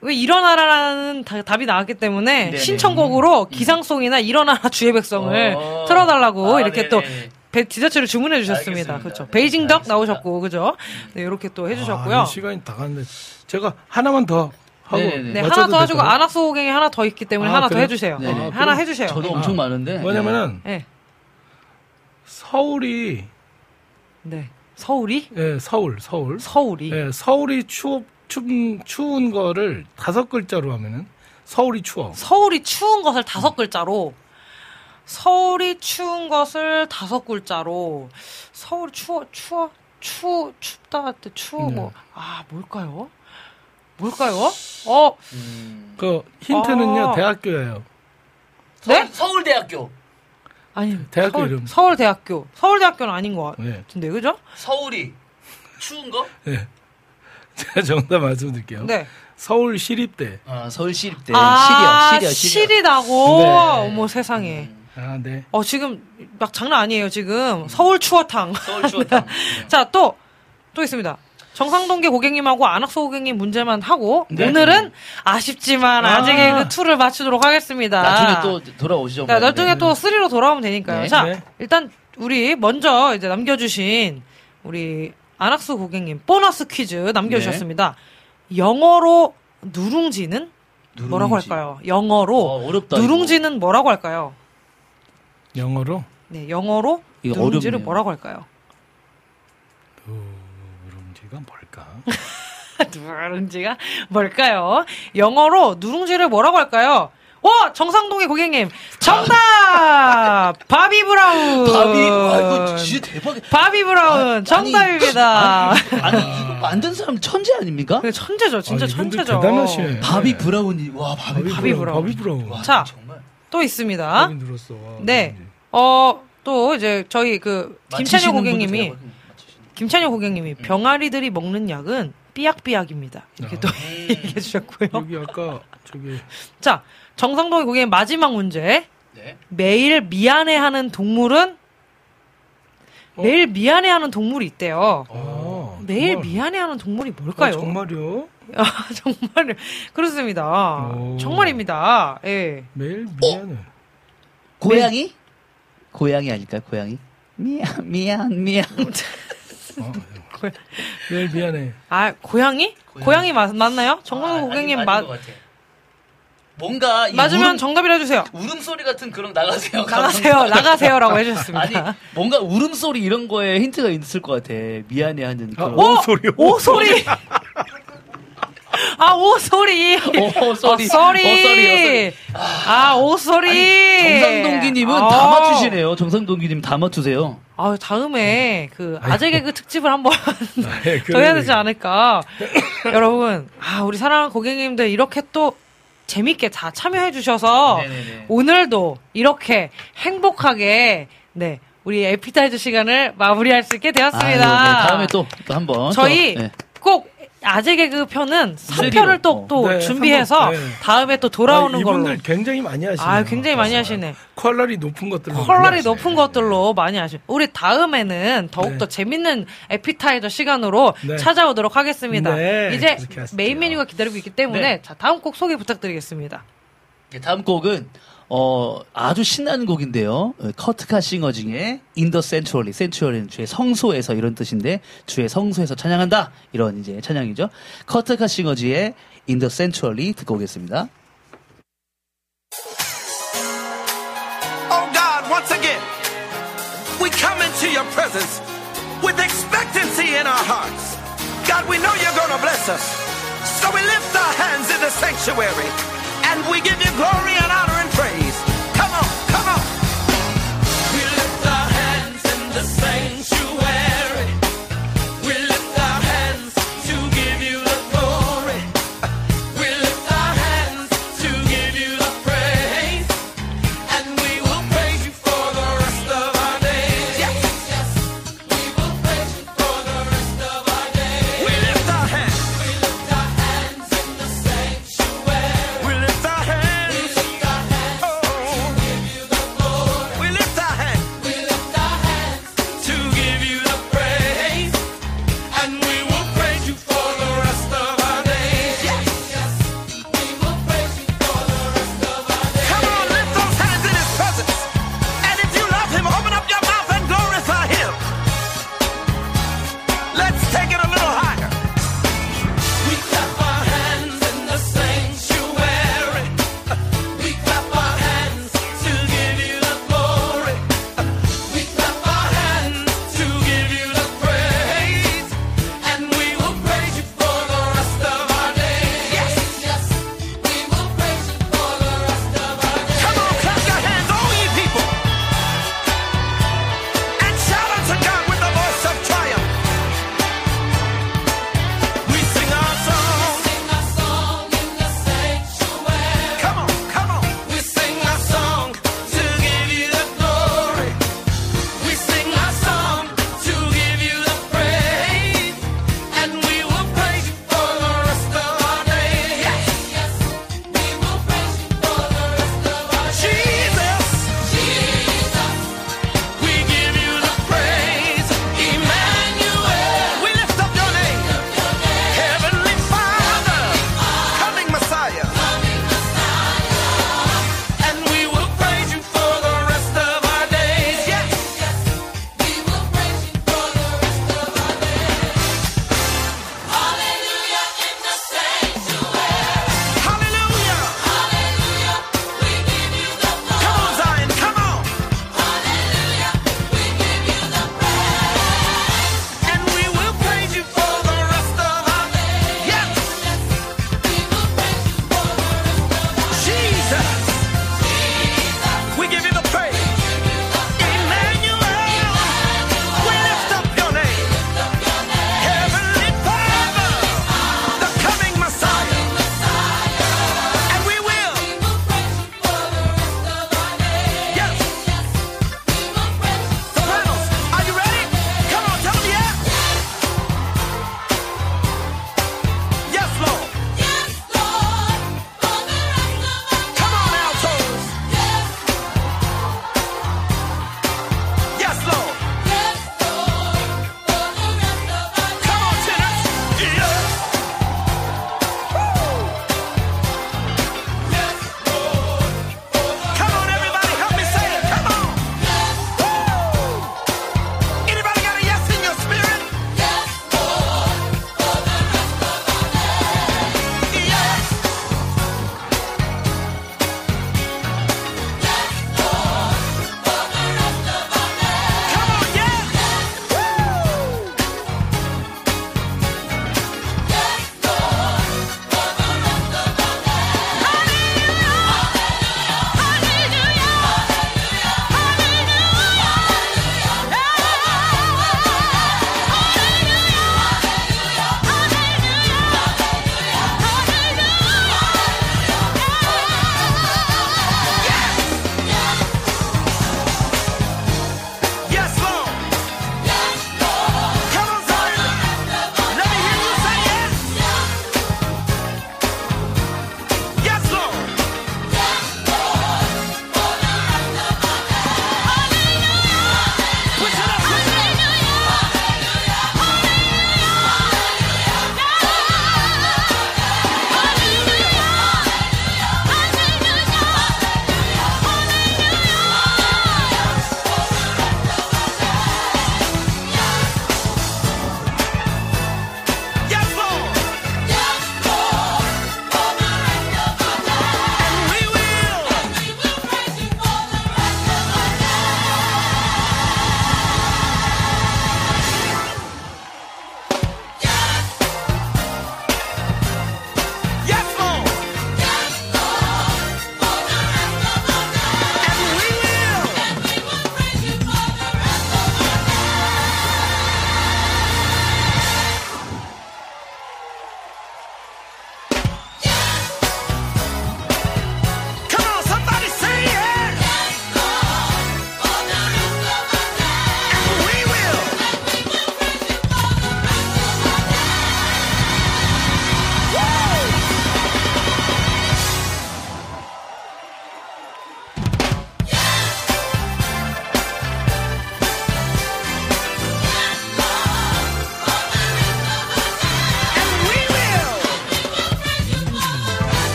왜 일어나라라는 다- 답이 나왔기 때문에 네네. 신청곡으로 기상송이나 일어나라 주의 백성을 어. 틀어달라고 아, 이렇게 네네. 또 배- 디저트를 주문해 주셨습니다. 그렇죠. 네, 베이징덕 알겠습니다. 나오셨고 그죠? 네 이렇게 또 해주셨고요. 아, 이 시간이 다 갔는데 제가 하나만 더 하고 네네네. 네 맞춰도 하나 더 하시고 될까요? 안학수 고객이 하나 더 있기 때문에 아, 하나 더 그래요? 해주세요. 네. 네, 아, 하나 해주세요. 저도 아, 엄청 많은데. 뭐냐면은 네. 서울이 네. 서울이 예, 서울 서울 서울이 예, 서울이 추워 추운 추운 거를 다섯 글자로 하면은 서울이 추워. 서울이 추운 것을 다섯 글자로 서울이 추운 것을 다섯 글자로 서울이 추워 추워 추 춥다 할때 추워 네. 뭐아 뭘까요? 뭘까요? 어 음. 그 힌트는요 아. 대학교예요. 네? 서울대학교. 아니 대학교 서울, 이름. 서울대학교 서울대학교는 아닌 것 네. 같은데 그죠? 서울이 추운 거? 예. 제가 정답 말씀드릴게요. 네. 서울 시립대. 아 서울 시립대. 아 시리야 시리야 시리야. 시리다고 네. 어머 세상에 아, 네. 어 지금 막 장난 아니에요 지금 서울 추어탕 서울 추웠다. 자, 또, 또 있습니다. 정상동계 고객님하고 안학수 고객님 문제만 하고, 네. 오늘은 아쉽지만 아. 아. 직 개그 2를 맞추도록 하겠습니다. 나중에 또 돌아오시죠. 네, 뭐. 나중에 또 3로 돌아오면 되니까요. 네. 자, 네. 일단, 우리 먼저 이제 남겨주신, 우리 안학수 고객님, 보너스 퀴즈 남겨주셨습니다. 영어로 누룽지는 뭐라고 누룽지. 할까요? 영어로 어. 누룽지는 뭐라고 할까요? 영어로 네, 영어로 누룽지를. 뭐라고 할까요? 누룽지가 뭘까? 누룽지가 뭘까요? 영어로 누룽지를 뭐라고 할까요? 와 정상동의 고객님 정답 바비 브라운 밥이 아 이거 진짜 대박이야. 바비 브라운 정답입니다. 아니 이거 만든 사람 천재 아닙니까? 그 천재죠 진짜 아, 천재죠. 대단하시네. 바비 브라운이 와 바비 바비 브라운. 바비 브라운. 와, 자. 또 있습니다. 늘었어. 와, 네. 누룽지. 어또 이제 저희 그 김찬효 맞히시는 고객님이 맞히시는 김찬효 고객님이 병아리들이 먹는 약은 삐약삐약입니다. 이렇게 아. 또 분. 얘기해 주셨고요. 여기 아까 저기 자 정상동의 고객님 마지막 문제. 네. 매일 미안해하는 동물은 어? 매일 미안해하는 동물이 있대요. 아, 매일 정말. 미안해하는 동물이 아, 뭘까요? 정말요? 아, 정말 그렇습니다. 오. 정말입니다. 예. 매일 미안해. 고양이? 고양이 아닐까요? 고양이? 미안 미안 미안. 어, 늘 미안해. 아 고양이? 고양이, 맞, 맞나요? 정광훈 고객님 맞 뭔가 이 맞으면 울음, 정답이라 해주세요. 울음소리 같은 그런 나가세요. 나가세요, 나가세요라고 아니 해주셨습니다. 뭔가 울음소리 이런 거에 힌트가 있을 것 같아. 미안해 하는 아, 그런. 오 소리. 오 소리. 아, 오 소리. 오, 소리. 어, 소리. 아, 오 소리. 정상동기님은 아. 다 맞추시네요. 정상동기님 다 맞추세요. 아, 다음에 그 아재 개그 특집을 한번 네, 더 해야 되지. 않을까. 여러분, 아, 우리 사랑하는 고객님들 이렇게 또 재밌게 다 참여해 주셔서 네네네. 오늘도 이렇게 행복하게 네, 우리 에피타이저 시간을 마무리할 수 있게 되었습니다. 아유, 네, 다음에 또, 또 한 번. 저희 또, 네. 꼭 아재 개그 편은 쓰리로. 3편을 또, 또 네, 준비해서 네. 다음에 또 돌아오는 아, 걸로. 이분들 굉장히 많이 하시네요. 아, 굉장히 많이 하시네. 퀄러리 높은 것들로. 하시네요. 높은 것들로 많이 하시. 우리 다음에는 더욱 더 네. 재밌는 에피타이저 시간으로 네. 찾아오도록 하겠습니다. 네, 이제. 메인 메뉴가 기다리고 있기 때문에 네. 자, 다음 곡 소개 부탁드리겠습니다. 네, 다음 곡은 어, 아주 신나는 곡인데요. 어, 커트카 싱어 중에 the Sanctuary, Sanctuary는 주의 성소에서 이런 뜻인데 주의 성소에서 찬양한다 이런 이제 찬양이죠. 커트카 싱어지의 the Sanctuary 듣고 오겠습니다. Oh God, once again, we come into your presence with expectancy in our hearts. God, we know you're to bless us. So we lift our hands in the sanctuary and we give you glory and honor and praise.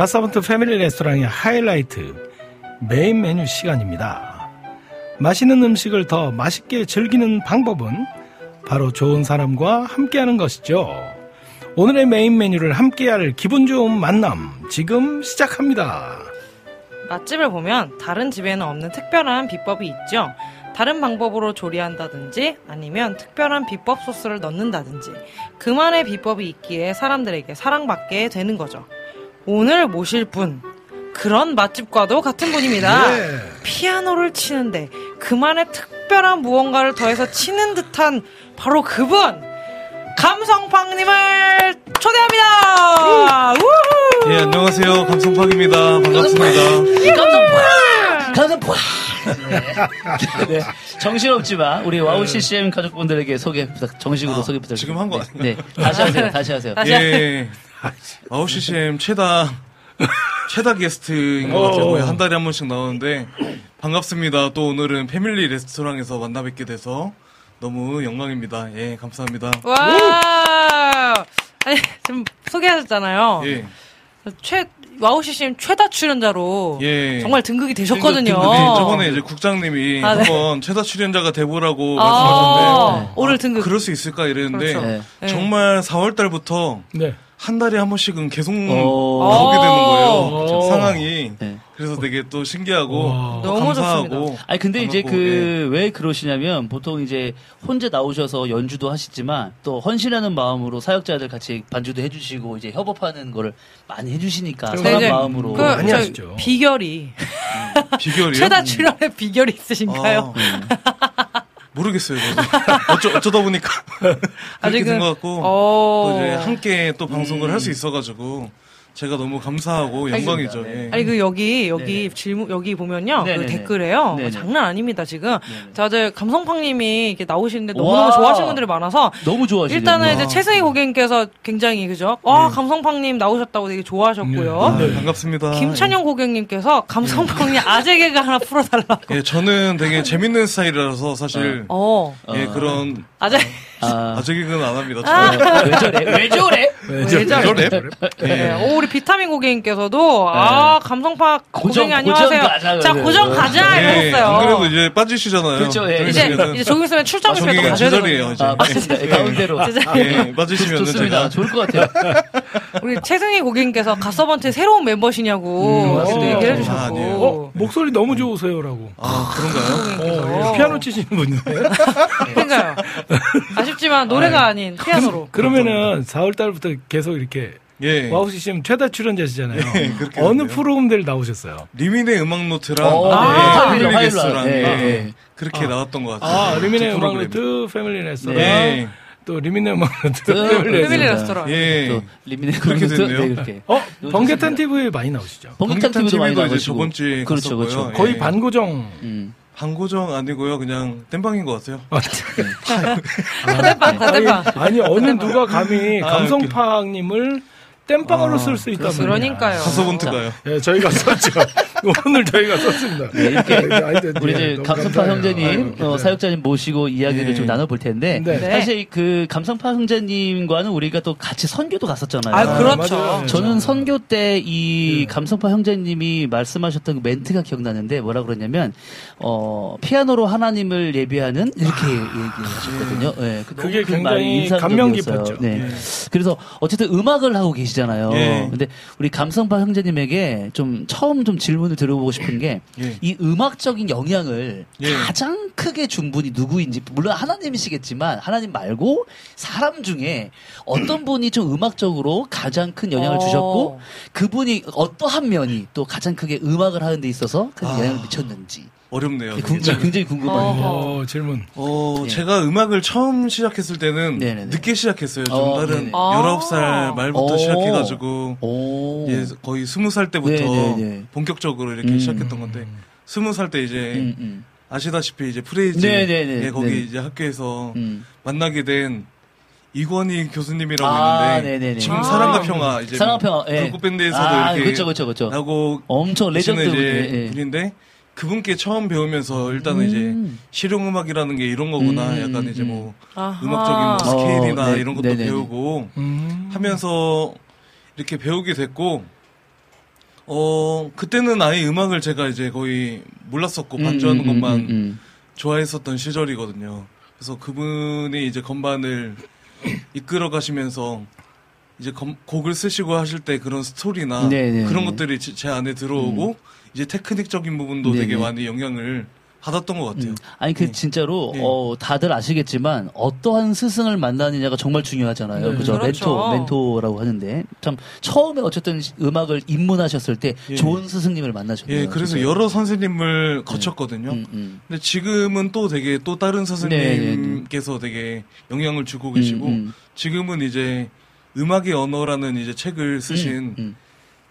갓서번트 패밀리 레스토랑의 하이라이트 메인 메뉴 시간입니다. 맛있는 음식을 더 맛있게 즐기는 방법은 바로 좋은 사람과 함께하는 것이죠. 오늘의 메인 메뉴를 함께할 기분 좋은 만남 지금 시작합니다. 맛집을 보면 다른 집에는 없는 특별한 비법이 있죠. 다른 방법으로 조리한다든지 아니면 특별한 비법 소스를 넣는다든지 그만의 비법이 있기에 사람들에게 사랑받게 되는 거죠. 오늘 모실 분 그런 맛집과도 같은 분입니다. 예. 피아노를 치는데 그만의 특별한 무언가를 더해서 치는 듯한 바로 그분 감성팡님을 초대합니다. 우후! 예, 안녕하세요. 감성팍입니다. 반갑습니다. 감성 감성 팍! 네. 정신없지만 우리 와우 CCM 가족분들에게 소개 부탁 정식으로 소개 부탁드립니다. 지금 한 거 아니에요? 네. 다시 하세요. 다시 하세요. 다시 예. 와우 CCM 최다 최다 게스트인 것 같아요. 거의 한 달에 한 번씩 나오는데 반갑습니다. 또 오늘은 패밀리 레스토랑에서 만나 뵙게 돼서 너무 영광입니다. 예, 감사합니다. 와! 아니, 지금 소개하셨잖아요. 예. 최, 와우 CCM 최다 출연자로 예. 정말 등극이 되셨거든요. 등극, 등극이 저번에 이제 국장님이 아, 네. 한번 최다 출연자가 돼보라고 아, 말씀하셨는데 오늘 등극. 그럴 수 있을까 이랬는데 그렇죠. 네. 네. 정말 4월 달부터 네. 한 달에 한 번씩은 계속 오. 나오게 되는 거예요. 오. 상황이. 네. 그래서 되게 또 신기하고. 또 너무 감사하고. 좋습니다. 아니 근데 이제 반갑고, 예. 그왜 그러시냐면 보통 이제 혼자 나오셔서 연주도 하시지만 또 헌신하는 마음으로 사역자들 같이 반주도 해주시고 이제 협업하는 거를 많이 해주시니까 네, 선한 이제 마음으로 그, 많이 저 하시죠. 비결이 비결이요? 최다 출연의 비결이 있으신가요? 아, 모르겠어요. 어쩌, 어쩌다 보니까 그렇게 아직은- 된것 같고 어. 또 이제 함께 또 방송을 음. 할수 있어가지고 제가 너무 감사하고 영광이죠. 예. 아니 그 여기 여기 네네. 질문 여기 보면요 네네네. 그 댓글에요 네네. 장난 아닙니다 지금 네네. 다들 감성팡님이 이렇게 나오시는데 너무 와. 너무 좋아하시는 분들이 많아서 너무 좋아하시네요. 일단은 이제 최승희 고객님께서 굉장히 그죠 와 감성팡님 나오셨다고 되게 좋아하셨고요 아, 네, 반갑습니다. 김찬영 고객님께서 감성팡님 아재 개그 하나 풀어달라고 예, 저는 되게 재밌는 스타일이라서 사실 어 예, 그런 아재 아, 아재 개그는 안 합니다. 아. 저는. 왜 저래? 왜 저래? 왜 저래? 저래? 네. 예. 오, 우리 비타민 고객님께서도 아 감성파 고정, 고객님 안녕하세요. 고정 가자, 자. 고정 가자 예, 이러셨어요. 안 그래도 이제 빠지시잖아요. 그렇죠, 예. 좀 이제. 이제 조금 있으면 출장 있으면 또 저기가 가셔야 제자리예요, 되거든요. 이제. 아, 맞습니다. 예. 가운데로. 예, 빠지시면 좋습니다. 제가 좋을 것 같아요. 우리 최승희 고객님께서 갓서번트 새로운 멤버시냐고 음. 얘기를 아, 해주셨고. 어, 목소리 너무 좋으세요라고. 아, 그런가요? 어, 예, 피아노 치시는 분이네. 그러니까요. 아쉽지만 노래가 아닌 피아노로. 그러면은 4월 달부터 계속 이렇게 예. 와우 CCM 최다 출연자시잖아요. 예, 그렇게 어느. 프로그램들 나오셨어요? 리민의 음악 노트랑 어, 아, 네. 화요일, 패밀리 화요일 게스트랑 날. 예, 예, 예. 그렇게 나왔던 것 같아요. 아, 리민의 두 음악. 노트 패밀리 레스토랑. 예. 또 리민의 음악 노트 그, 패밀리 레스토랑. 레스토랑. 예. 또 리미네 그렇게 그렇게 됐네요. 네, 그렇게. 어, 번개탄 TV에 많이 나오시죠? 번개탄 TV도 많이 나가시고. 저번 주에 그렇죠. 그렇죠. 예. 거의 반고정. 음. 방고정 아니고요. 그냥 땜방인 것 같아요. 아, 다대빵 다대빵. 아니 어느 누가 감히 아, 감성파님을 땜빵으로 아, 쓸수 있다면 그러니까요. 가서본트가요. 예, 저희가 썼죠. 오늘 저희가 썼습니다. 네, 이렇게 하여튼, 우리 예, 이제 너무 감성파. 형제님, 어, 네. 사역자님 모시고 이야기를 예. 좀 나눠볼 텐데, 네. 사실 그 감성파 형제님과는 우리가 또 같이 선교도 갔었잖아요. 아 그렇죠. 맞아요. 저는 선교 때 네. 이 감성파 형제님이 말씀하셨던 그 멘트가 기억나는데 뭐라 그러냐면 어 피아노로 하나님을 예배하는 이렇게 얘기하셨거든요. 예, 그 그게 그 굉장히. 감명 깊었죠. 네. 그래서 어쨌든 음악을 하고 계시잖아요. 예. 근데 우리 감성파 형제님에게 좀 처음 좀 질문을 드려보고 싶은 게이 예. 음악적인 영향을 예. 가장 크게 준 분이 누구인지 물론 하나님이시겠지만 하나님 말고 사람 중에 어떤 분이 좀 음악적으로 가장 큰 영향을 어. 주셨고 그분이 어떠한 면이 또 가장 크게 음악을 하는 데 있어서 큰 아. 영향을 미쳤는지 어렵네요. 그게. 굉장히, 굉장히 궁금합니다. 어허. 어, 질문. 어, 예. 제가 음악을 처음 시작했을 때는 네네네. 늦게 시작했어요. 좀 어, 다른 네네. 아. 19살 말부터 오. 시작해가지고 오. 예, 거의 20살 때부터 네네네. 본격적으로 이렇게 음. 시작했던 건데 20살 때 이제 음, 음, 아시다시피 이제 프레이즈. 예, 거기 네. 이제 학교에서 음. 만나게 된 이권희 교수님이라고 아, 있는데 네네네. 지금 아. 사랑과 평화 이제 사랑과 평화, 예. 밴드에서도 아, 이렇게 그쵸, 그쵸, 그쵸. 나고 엄청 레전드 예. 분인데 그분께 처음 배우면서 일단은 이제 음. 실용 음악이라는 게 이런 거구나 음, 약간 이제 음. 뭐 아하. 음악적인 뭐 스케일이나 어, 네, 이런 것도 네네네. 배우고 음. 하면서 이렇게 배우게 됐고 어 그때는 아예 음악을 제가 이제 거의 몰랐었고 음, 반주하는 음, 것만 음, 음. 좋아했었던 시절이거든요. 그래서 그분이 이제 건반을 이끌어 가시면서 이제 검- 곡을 쓰시고 하실 때 그런 스토리나 네네네. 그런 것들이 제- 제 안에 들어오고 이제 테크닉적인 부분도 되게 네네. 많이 영향을 받았던 것 같아요. 음. 아니 그 네. 진짜로 네. 어, 다들 아시겠지만 어떠한 스승을 만나느냐가 정말 중요하잖아요. 네. 그죠? 그렇죠. 멘토 멘토라고 하는데 참 처음에 어쨌든 시- 음악을 입문하셨을 때 예. 좋은 스승님을 만나셨네요. 예, 그래서 진짜. 여러 선생님을 거쳤거든요. 음, 음. 근데 지금은 또 되게 또 다른 선생님께서 되게 영향을 주고 계시고 음, 음. 지금은 이제 음악의 언어라는 이제 책을 쓰신 음, 음.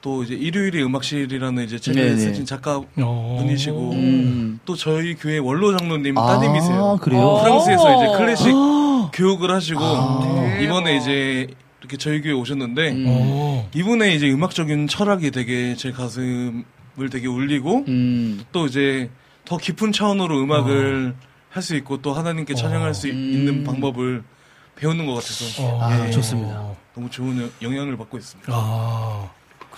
또 이제 일요일의 음악실이라는 이제 책을 네네. 쓰신 작가 어. 분이시고 음. 또 저희 교회 원로 장로님 아, 따님이세요. 그래요? 프랑스에서 이제 오. 클래식 교육을 하시고 아. 이번에 이제 이렇게 저희 교회 오셨는데 음. 어. 이분의 이제 음악적인 철학이 되게 제 가슴을 되게 울리고 음. 또 이제 더 깊은 차원으로 음악을 할 수 있고 또 하나님께 찬양할 수 음. 있는 방법을 배우는 것 같아서 어. 아, 예. 좋습니다. 너무 좋은 여- 영향을 받고 있습니다.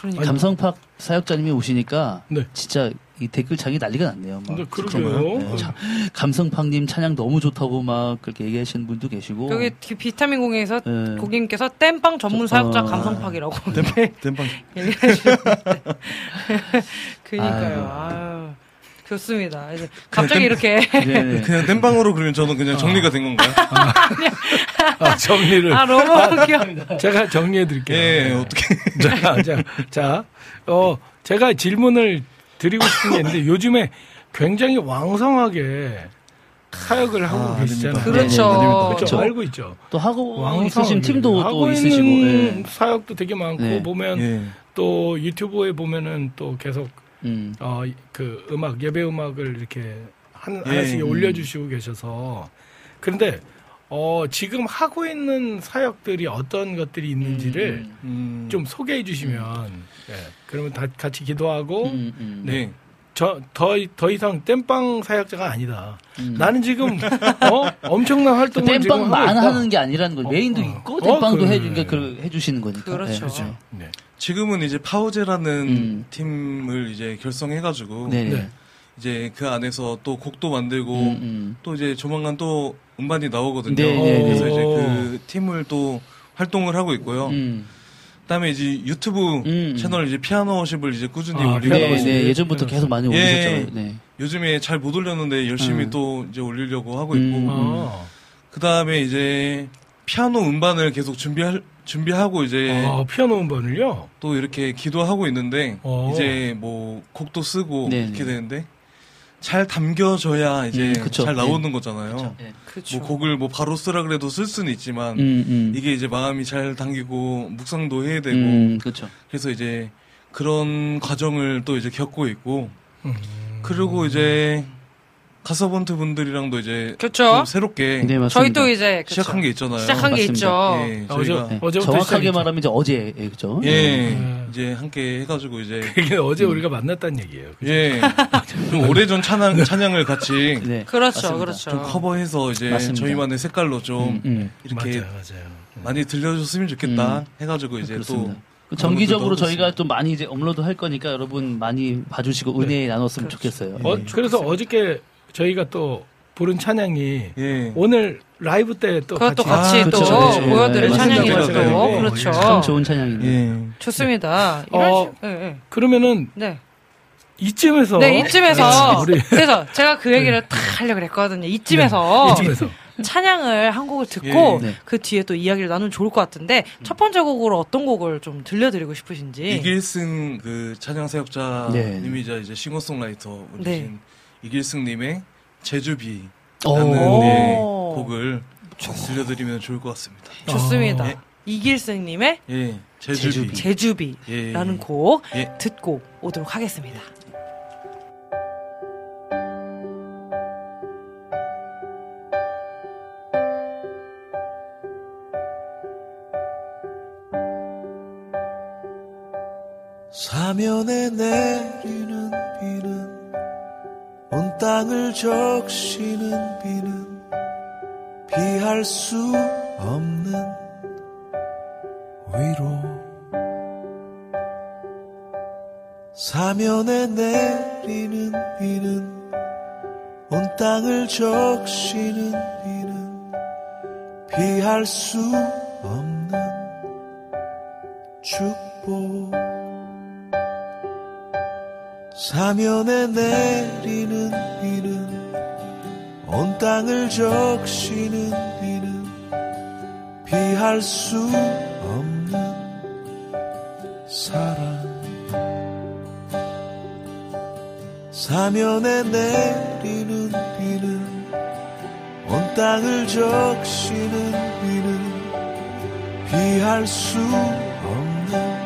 아. 그러니까. 감성팍 사역자님이 오시니까 네. 진짜 이 댓글창이 난리가 났네요. 막. 근데 그러게요. 네, 참, 감성팍님 찬양 너무 좋다고 막 그렇게 얘기하시는 분도 계시고. 여기 기- 비타민 공에서 네. 고객님께서 땜빵 전문 사역자 어. 감성팍이라고 이렇게 땜빵. 얘기하시는데. 그니까요. 아유. 좋습니다. 이제 갑자기 이렇게 네네. 그냥 땜빵으로 그러면 저는 그냥 정리가 된 건가요? 아, 정리를. 아 너무 귀여워. 제가 정리해 드릴게요. 예, 어떻게. 자, 자, 자, 어, 제가 질문을 드리고 싶은 게 있는데 요즘에 굉장히 왕성하게 사역을 하고 아, 계시잖아요. 그렇죠. 네, 네, 그렇죠. 그렇죠. 알고 있죠. 또 하고 왕성 있으신 팀도 하고 또 있으시고. 예. 사역도 되게 많고 네. 보면 예. 또 유튜브에 보면은 또 계속 음. 어, 그 음악 예배 음악을 이렇게 한, 예. 하나씩 음. 올려주시고 계셔서 그런데 어, 지금 하고 있는 사역들이 어떤 것들이 있는지를 음, 음. 좀 소개해 주시면 예, 그러면 다 같이 기도하고 음, 음. 네. 저더 더 이상 땜빵 사역자가 아니다. 음. 나는 지금 어 엄청난 그 활동을 지금 땜빵만. 하는 게 아니라는 거 메인도 어. 있고 어, 땜빵도 그래. 해주니까 그 해주시는 거니까. 그렇죠. 네. 네. 지금은 이제 파우제라는 음. 팀을 이제 결성해가지고 네. 네. 네. 이제 그 안에서 또 곡도 만들고 음, 음. 또 이제 조만간 또 음반이 나오거든요. 네, 네, 그래서 네. 이제 그 팀을 또 활동을 하고 있고요. 음. 그다음에 이제 유튜브 음. 채널 이제 피아노십을 이제 꾸준히 아, 올리고 네, 피아노 네. 네. 예전부터 계속 많이 예. 올리셨잖아요. 네. 요즘에 잘 못 올렸는데 열심히 음. 또 이제 올리려고 하고 있고 음. 아, 그다음에 이제 피아노 음반을 계속 준비할 준비하고 이제 아, 피아노 음반을요? 또 이렇게 기도하고 있는데 어. 이제 뭐 곡도 쓰고 네, 이렇게 네. 되는데 잘 담겨져야 이제 음, 그쵸. 잘 네. 나오는 거잖아요. 네. 그렇죠. 뭐 곡을 뭐 바로 쓰라 그래도 쓸 수는 있지만 음, 음. 이게 이제 마음이 잘 당기고 묵상도 해야 되고 음, 그렇죠. 그래서 이제 그런 과정을 또 이제 겪고 있고 음. 그리고 이제 가서번트 분들이랑도 이제 그렇죠. 좀 새롭게 네, 맞습니다. 저희 또 이제 그쵸. 시작한 게 있잖아요. 시작한 게 맞습니다. 있죠. 예, 아, 어제, 저희가 네. 어제부터 정확하게 시작했죠. 말하면 이제 어제, 예, 그죠? 예 네. 이제 함께 해가지고 이제 이게 어제 우리가 만났다는 얘기예요. 그죠? 예 좀 오래전 찬양 찬양을 같이 네. 그렇죠, 맞습니다. 그렇죠. 좀 커버해서 이제 맞습니다. 저희만의 색깔로 좀 음, 음. 이렇게 맞아요, 맞아요. 많이 들려줬으면 좋겠다 해가지고 이제 그렇습니다. 또그 정기적으로 저희가 좀 많이 이제 업로드 할 거니까 여러분 많이 봐주시고 은혜 나눴으면 좋겠어요. 어, 네. 그래서 어저께 저희가 또 부른 찬양이 예 오늘 라이브 때 또 그것도 같이, 같이 아, 또 그렇죠, 그렇죠. 보여드릴 네, 찬양이죠. 맞습니다. 또 네. 그렇죠. 참 좋은 찬양이네요. 예. 좋습니다. 어, 식- 예, 예. 그러면은 네. 이쯤에서 네, 이쯤에서 그래서 제가 그 얘기를 다 하려고 그랬거든요. 이쯤에서 네, 이쯤에서 찬양을 한 곡을 듣고 예, 네. 그 뒤에 또 이야기를 나누면 좋을 것 같은데 첫 번째 곡으로 어떤 곡을 좀 들려드리고 싶으신지. 이길승 그 찬양 사역자님이자 이제 싱어송라이터 우리신 네. 이길승님의 제주비라는 오. 예, 오. 곡을 들려드리면 좋을 것 같습니다. 좋습니다. 예. 이길승님의 예, 제주비. 제주비. 제주비라는 예. 곡 예. 듣고 오도록 하겠습니다. 사면에 비는 온 땅을 적시는 비는 피할 수 없는 위로. 사면에 내리는 비는 온 땅을 적시는 비는 피할 수 없는 축복 사면에 내리는 비는 온 땅을 적시는 비는 피할 수 없는 사랑. 사면에 내리는 비는 온 땅을 적시는 비는 피할 수 없는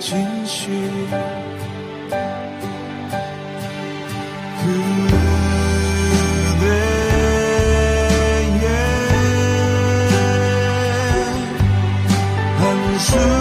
진실 그대의 한숨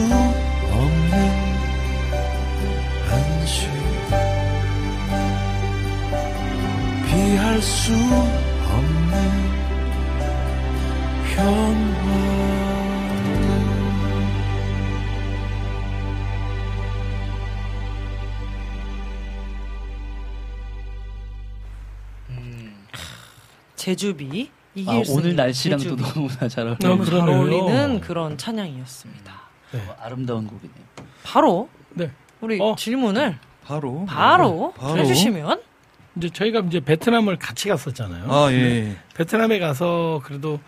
수 없는 안식 피할 수 없는 평화 제주비 이길 아, 수 오늘 있는 날씨랑 또 제주비. 너무나 잘 어울려요. 너무 잘 그러네요. 어울리는 그런 찬양이었습니다. 어, 아름다운 곡이네요. 바로 네. 우리 어. 질문을 바로 바로 바로. 해주시면 이제 저희가 이제 베트남을 같이 갔었잖아요. 아 예. 네. 베트남에 가서 그래도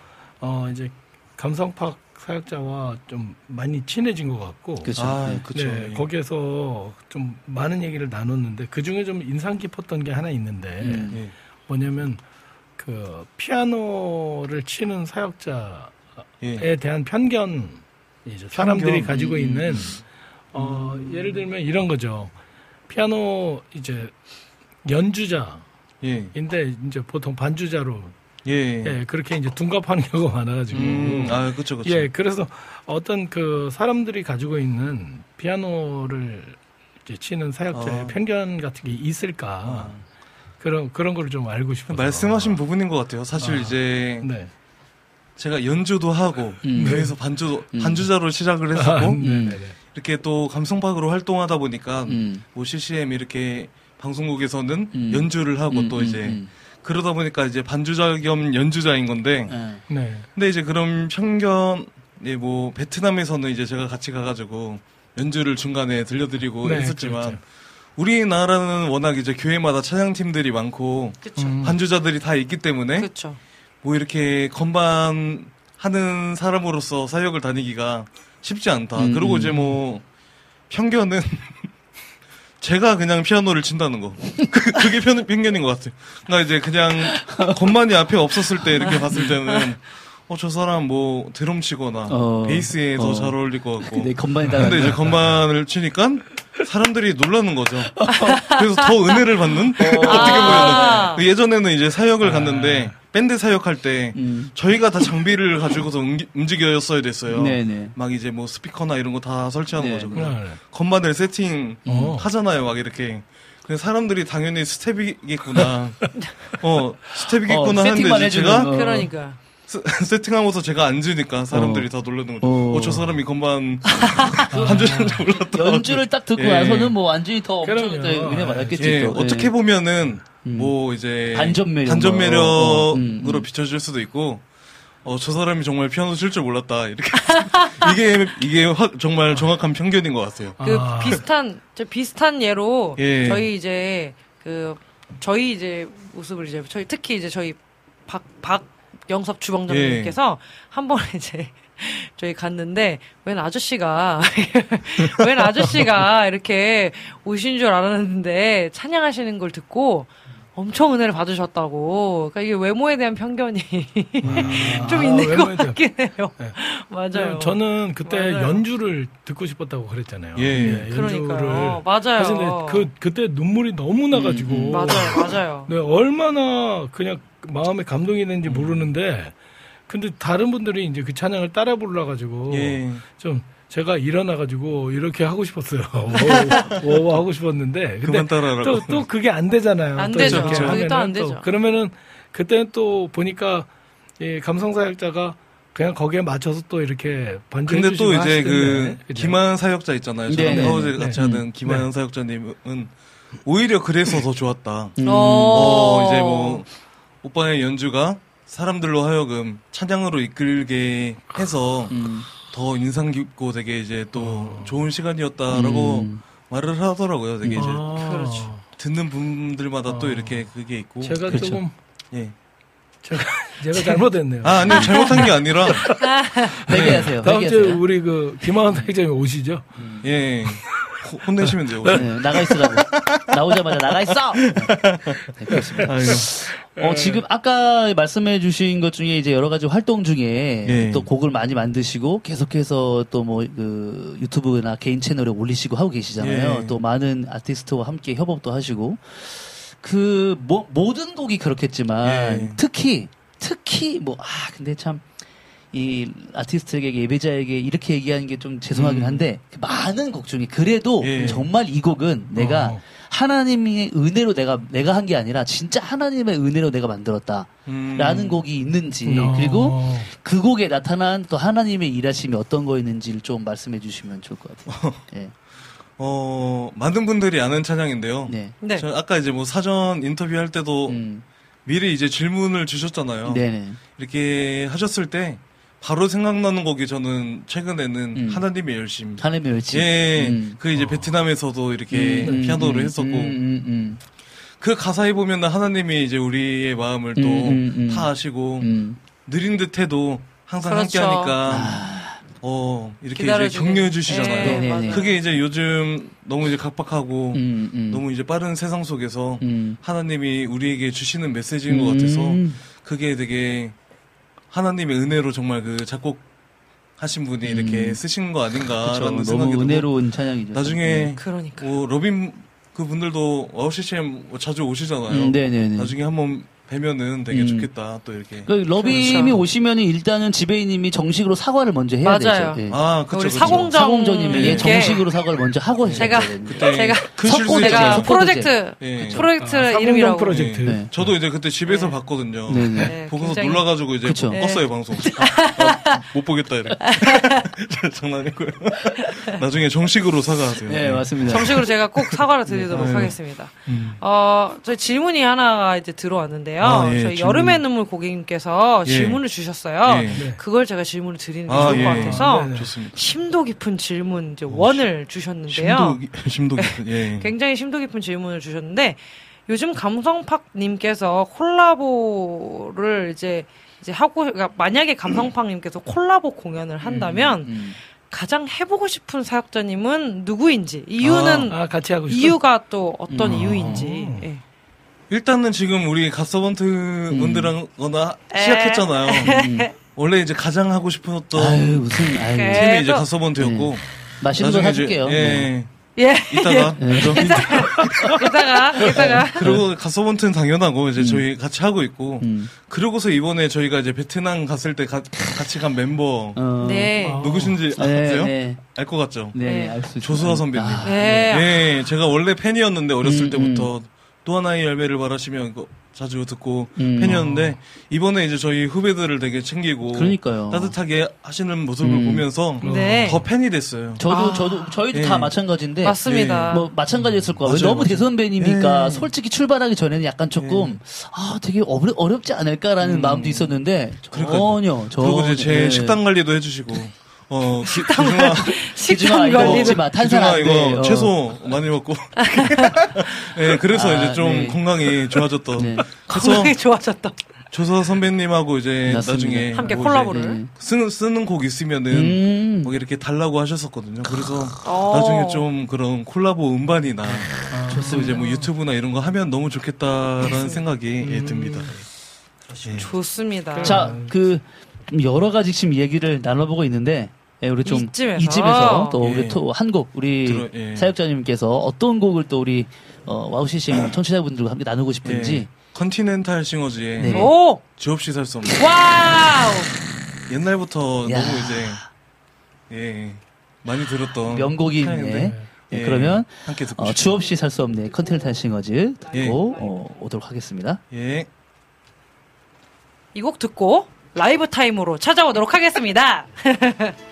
어 이제 감성팍 사역자와 좀 많이 친해진 것 같고. 그죠. 아 네. 그쵸. 네, 예. 거기에서 좀 많은 얘기를 나눴는데 그 중에 좀 인상 깊었던 게 하나 있는데 음. 예. 뭐냐면 그 피아노를 치는 사역자에 예. 대한 편견 사람들이 편견. 가지고 음, 있는 음. 어 예를 들면 이런 거죠. 피아노 이제 연주자인데 예. 이제 보통 반주자로 예. 예, 그렇게 이제 둔갑하는 경우가 많아가지고 음, 아 그쵸 그쵸. 예, 그래서 어떤 그 사람들이 가지고 있는 피아노를 이제 치는 사역자의 아. 편견 같은 게 있을까 아. 그런 그런 걸 좀 알고 싶어서 말씀하신 부분인 것 같아요. 사실 아. 이제 네. 제가 연주도 하고 음. 그래서 반주 음. 반주자로 시작을 했었고 아, 음. 네네네. 이렇게 또 감성팍으로 활동하다 보니까 음. 뭐 CCM 이렇게 방송국에서는 음. 연주를 하고 음, 또 음, 이제 음. 그러다 보니까 이제 반주자 겸 연주자인 건데 예. 네. 근데 이제 그런 편견 예, 뭐 베트남에서는 이제 제가 같이 가가지고 연주를 중간에 들려드리고 네, 했었지만 그렇죠. 우리나라는 워낙 이제 교회마다 찬양팀들이 많고 그쵸. 음. 반주자들이 다 있기 때문에 그쵸. 뭐 이렇게 건반 하는 사람으로서 사역을 다니기가 쉽지 않다. 음, 그리고 음. 이제 뭐 편견은 제가 그냥 피아노를 친다는 거. 그, 그게 편, 편견인 것 같아요. 그러니까 이제 그냥 건반이 앞에 없었을 때 이렇게 봤을 때는 어 저 사람 뭐 드럼 치거나 어. 베이스에 더 어. 잘 어울릴 것 같고. 내 건반이 다 근데 이제 건반을 치니까 사람들이 놀라는 거죠. 그래서 더 은혜를 받는 어떻게 아. 보면 예전에는 이제 사역을 갔는데 밴드 사역할 때 음. 저희가 다 장비를 가지고서 움직였어야 됐어요. 네네. 막 이제 뭐 스피커나 이런 거 다 설치하는 네. 거죠. 네. 건반을 세팅 어. 하잖아요. 막 이렇게. 그래서 사람들이 당연히 스텝이겠구나. 어, 스텝이겠구나 어, 하는데 제가 거. 그러니까. 스- 세팅하고서 제가 앉으니까 사람들이 어. 다 놀라는 거죠. 어. 어, 저 사람이 건반 한 줄인지 몰랐다. 연주를 딱 듣고 예. 나서는 뭐 완전히 더 엄청 은혜 받았겠지. 예, 또. 어떻게 예. 보면은 음. 뭐 이제 반전 매력 반전 뭐. 매력으로 어, 음, 음. 비춰질 수도 있고 어 저 사람이 정말 피아노 칠 줄 몰랐다 이렇게 이게 이게 확 정말 정확한 편견인 것 같아요. 그 아. 비슷한 저 비슷한 예로 예. 저희 이제 그 저희 이제 모습을 이제 저희 특히 이제 저희 박 박영섭 주방장님께서 예. 한 번에 이제 저희 갔는데 웬 아저씨가 웬 아저씨가 이렇게 오신 줄 알았는데 찬양하시는 걸 듣고 엄청 은혜를 받으셨다고. 그러니까 이게 외모에 대한 편견이 좀 아, 있는 것 같긴 해요. 네. 맞아요. 저는 그때 맞아요. 연주를 듣고 싶었다고 그랬잖아요. 예. 그러니까요. 맞아요. 사실 그 그때 눈물이 너무 나가지고 음, 음. 맞아요, 맞아요. 네, 얼마나 그냥 마음에 감동이 되는지 모르는데 근데 다른 분들이 이제 그 찬양을 따라 불러 가지고 예. 좀 제가 일어나 가지고 이렇게 하고 싶었어요. 오, 오, 하고 싶었는데 근데. 또 또 그게 안 되잖아요. 안 또 되죠. 그게 또안 또 되죠. 그러면은 그때는 또 보니까 이 감성 사역자가 그냥 거기에 맞춰서 또 이렇게 반주해 근데 또 이제 그. 그죠? 김하연 사역자 있잖아요. 저랑 네, 파워제 네, 같이 네. 하는 김하연 사역자님은 오히려 그래서 더 좋았다. 음. 어, 어, 이제 뭐 오빠의 연주가 사람들로 하여금 찬양으로 이끌게 해서 음. 더 인상 깊고 되게 이제 또 좋은 시간이었다라고 음. 말을 하더라고요. 되게 이제 아, 그렇죠. 듣는 분들마다 또 어. 이렇게 그게 있고. 제가 그렇죠. 조금 예. 제가 제가 잘못했네요. 아, 아니요. 잘못한 게 아니라 회개하세요. 다음 주에. 우리 그 김하은 사장님 오시죠? 예. 호- 혼내시면 돼요. 네, 나가 있으라고. 나오자마자 나가 있어! 네, 그렇습니다. 어, 지금 아까 말씀해 주신 것 중에 이제 여러 가지 활동 중에 예. 또 곡을 많이 만드시고 계속해서 또 뭐 그 유튜브나 개인 채널에 올리시고 하고 계시잖아요. 예. 또 많은 아티스트와 함께 협업도 하시고 그 뭐, 모든 곡이 그렇겠지만 예. 특히 특히 뭐 아 근데 참 이 아티스트에게 예배자에게 이렇게 얘기하는 게 좀 죄송하긴 음. 한데 그 많은 곡 중에 그래도 예. 정말 이 곡은 내가 어. 하나님의 은혜로 내가 내가 한 게 아니라 진짜 하나님의 은혜로 내가 만들었다라는 음. 곡이 있는지 어. 그리고 그 곡에 나타난 또 하나님의 일하심이 어떤 거였는지를 좀 말씀해 주시면 좋을 것 같아요. 예. 어, 많은 분들이 아는 찬양인데요. 네. 네. 저 아까 이제 뭐 사전 인터뷰 할 때도 음. 미리 이제 질문을 주셨잖아요. 네네. 이렇게 하셨을 때 바로 생각나는 곡이 저는 최근에는 음. 하나님의 열심. 하나님의 열심. 예, 음. 그 이제 베트남에서도 이렇게 음, 피아노를 음, 했었고 음, 음, 음. 그 가사에 보면은 하나님이 이제 우리의 마음을 또다 음, 음, 음. 아시고 음. 느린 듯해도 항상 그렇죠. 함께하니까 어 이렇게 이제. 격려해 주시잖아요. 예, 네네네. 맞아요. 그게 이제 요즘 너무 이제 각박하고 음, 음. 너무 이제 빠른 세상 속에서 음. 하나님이 우리에게 주시는 메시지인 것 같아서 음. 그게 되게 하나님의 은혜로 정말 그 작곡 하신 분이 이렇게 음. 쓰신 거 그쵸. 아닌가라는 생각이 너무 은혜로운 찬양이죠. 나중에 그러니까. 뭐 로빈 그 분들도 와우CCM 자주 오시잖아요. 음, 네네네. 나중에 한번 뵈면은 되게 음. 좋겠다. 또 이렇게. 그 그렇죠. 오시면은 일단은 지배인님이 정식으로 사과를 먼저 해야 맞아요. 되죠. 예. 아, 그쵸, 우리 그쵸. 사공정 사공전님에게 이렇게 정식으로 사과를 먼저 하고 제가 해야 되거든요. 그때 제가 큰 석고 실수 제가 있잖아요. 석고 프로젝트 예. 프로젝트 아, 사공정 이름이라고 프로젝트. 네. 저도 이제 그때 집에서 네. 봤거든요. 네 네. 네, 보고서 굉장히- 놀라가지고 이제 그쵸. 껐어요 방송. 아, 못 보겠다 이래. 장난이고요. 나중에 정식으로 사과하세요. 네, 맞습니다. 정식으로 제가 꼭 사과를 드리도록 네. 하겠습니다. 음. 어, 저희 질문이 하나가 이제 들어왔는데요. 아, 예, 저희 질문. 여름의 눈물 고객님께서 예. 질문을 주셨어요. 예. 네. 그걸 제가 질문을 드리는 게 아, 좋을 예. 것 같아서 네, 네. 좋습니다. 심도 깊은 질문 이제 원을 주셨는데요. 심도 깊- 심도 깊은 예. 굉장히 심도 깊은 질문을 주셨는데 요즘 감성팍님께서 콜라보를 이제 이제 하고 그러니까 만약에 감성팍님께서 콜라보 공연을 한다면 음. 가장 해보고 싶은 사역자님은 누구인지 이유는 아, 같이 하고 싶어. 이유가 또 어떤 음. 이유인지 예. 일단은 지금 우리 갓서번트 음. 분들하거나 시작했잖아요. 원래 이제 가장 하고 싶었던 아유 무슨 아유 네. 팀이 이제 그래도- 갓서번트였고 맛있는 거 나중에 이제 사줄게요. 네. 예. 예. 이따가 이따가 이따가 그리고 갓서번트는 당연하고 이제 저희 같이 하고 있고 음. 그러고서 이번에 저희가 이제 베트남 갔을 때 가- 같이 간 멤버 어. 네. 누구신지 네, 아세요? 네. 알 것 같죠? 네, 네. 알수 있죠. 조수아 선배님. 아, 네. 네, 제가 원래 팬이었는데 어렸을 음, 때부터 또 하나의 열매를 바라시면 이거 자주 듣고 음. 팬이었는데 이번에 이제 저희 후배들을 되게 챙기고 그러니까요. 따뜻하게 하시는 모습을 음. 보면서 네. 더 팬이 됐어요. 저도 아. 저도 저희도 예. 다 마찬가지인데 맞습니다. 뭐 마찬가지였을 거예요. 맞아요, 너무 맞아요. 대선배님이니까 예. 솔직히 출발하기 전에는 약간 조금 아 되게 어려, 어렵지 않을까라는 마음도 있었는데 그러니까요. 전혀 전혀 그리고 이제 제 예. 식단 관리도 해주시고 어 기, 기준아 기준아 이거 먹지 마 탄산 기준아 안 이거 돼. 어. 채소 많이 먹고 네, 그래서 아, 이제 좀 네. 건강이 좋아졌던 네. 건강이 좋아졌다. 조서 선배님하고 이제 맞습니다. 나중에 함께 뭐 콜라보를. 네. 쓰는 쓰는 곡 있으면은 음. 뭐 이렇게 달라고 하셨었거든요. 그래서 어. 나중에 좀 그런 콜라보 음반이나 아, 또 이제 뭐 유튜브나 이런 거 하면 너무 좋겠다라는 생각이 예, 듭니다. 예. 좋습니다. 자, 그 여러 가지 지금 얘기를 나눠보고 있는데 예, 우리 좀 이쯤에서. 이쯤에서 또 예. 우리 또한곡 우리 들어- 예. 사역자님께서 어떤 곡을 또 우리 어, 와우 CCM 청취자분들과 함께 나누고 싶은지 예. 컨티넨탈 싱어즈의 네. 오 주 없이 살 수 없네 와우 옛날부터 야. 너무 이제 예 많이 들었던 명곡이 있네. 예, 예, 그러면 함께 듣고 어, 싶어요. 주 없이 살 수 없네 컨티넨탈 싱어즈 듣고 예. 어, 오도록 하겠습니다. 예. 이 곡 듣고 라이브 타임으로 찾아오도록 하겠습니다.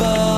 Above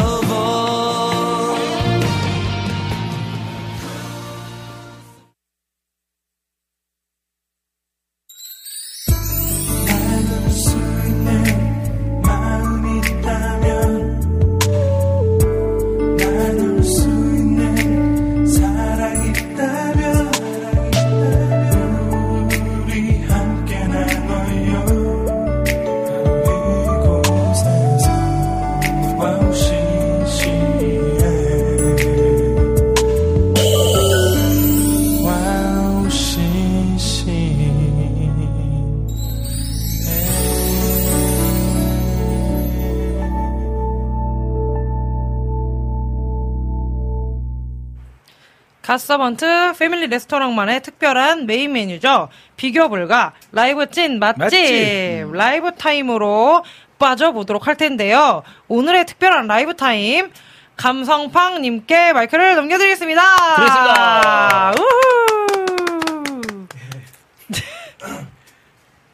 갓서번트 패밀리 레스토랑만의 특별한 메인 메뉴죠. 비교 불가 라이브 찐 맛집, 맛집. 라이브 타임으로 빠져보도록 할 텐데요. 오늘의 특별한 라이브 타임 감성팍님께 마이크를 넘겨드리겠습니다. 드리겠습니다. 우후.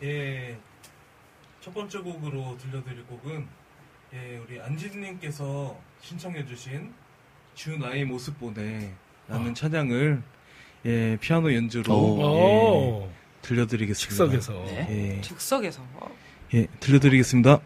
예, 첫 번째 곡으로 들려드릴 곡은 예, 우리 안지님께서 신청해주신 주 나의 모습 보네 라는 찬양을 예, 피아노 연주로 오. 예, 오. 들려드리겠습니다. 즉석에서. 예, 즉석에서 예, 들려드리겠습니다.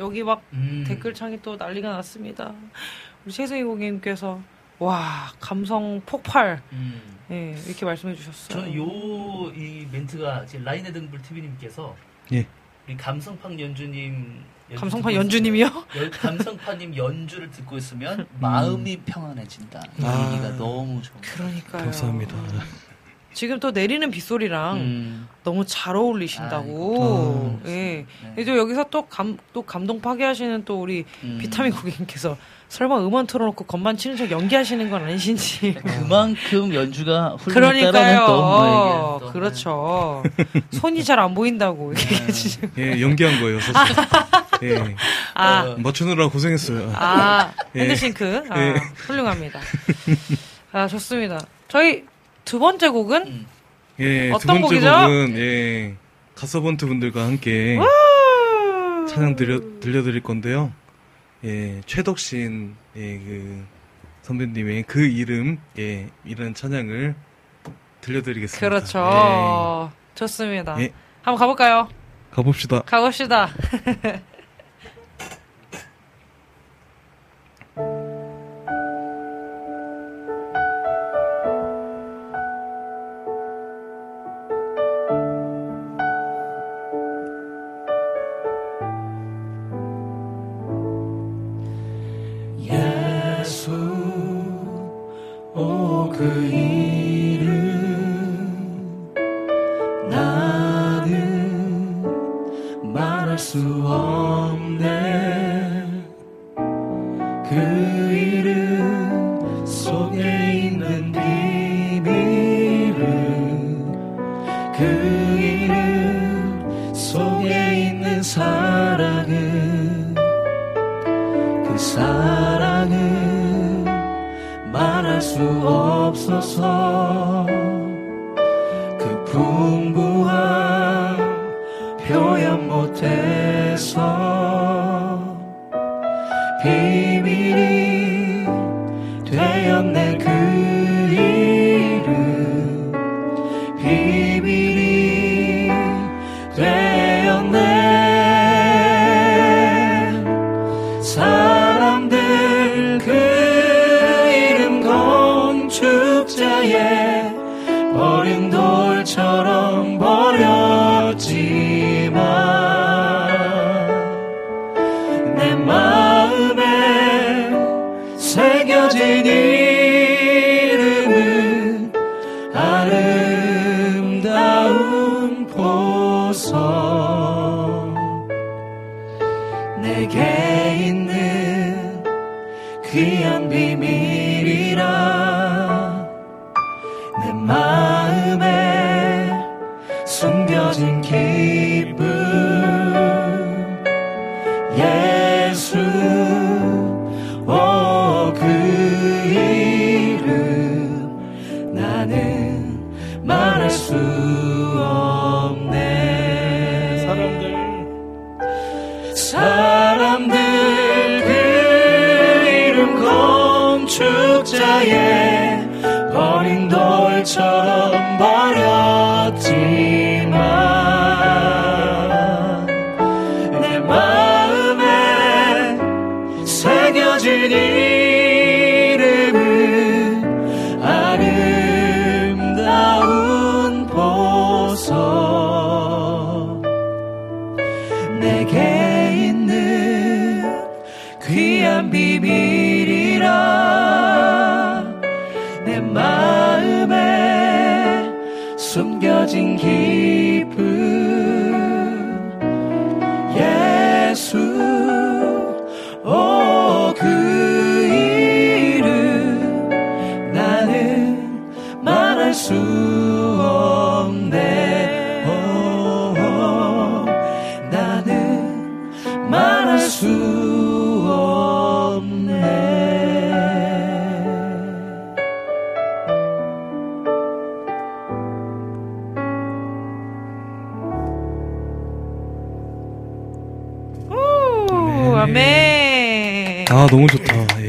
여기 막 음. 댓글창이 또 난리가 났습니다. 우리 최승희 고객님께서 와 감성 폭발 음. 예 이렇게 말씀해 주셨어요. 저는 요 이 멘트가 지금 라인의 등불 TV님께서 예. 우리 감성팡 연주님 연주 감성팡 듣고 연주님이요? 있으면, 연- 감성팡님 연주를 듣고 있으면 마음이 평안해진다. 이 아. 얘기가 너무 좋은. 그러니까요. 감사합니다. 지금 또 내리는 빗소리랑 음. 너무 잘 어울리신다고. 예. 네. 이제 여기서 또 감, 또 감동 파괴하시는 또 우리 음. 비타민 고객님께서 설마 음원 틀어놓고 건반 치는 척 연기하시는 건 아니신지. 그만큼 연주가 그러니까요. 또뭐 얘기를 또. 그렇죠. 손이 잘 안 보인다고. 네. 예, 연기한 거예요, 사실. 예. 아, 어. 맞추느라 고생했어요. 아, 예. 핸드싱크. 아, 예. 훌륭합니다. 아, 좋습니다. 저희 두 번째 곡은 음. 예, 두 어떤 번째 곡이죠? 곡은 예, 가서번트 분들과 함께 우! 찬양 들려 들려드릴 건데요. 예, 최덕신 예, 그 선배님의 그 이름 예, 이런 찬양을 들려드리겠습니다. 그렇죠. 좋습니다. 예. 한번 가볼까요? 예, 가봅시다. 가봅시다. 내 마음에 숨겨진 기쁨 아, 너무 좋다. 예.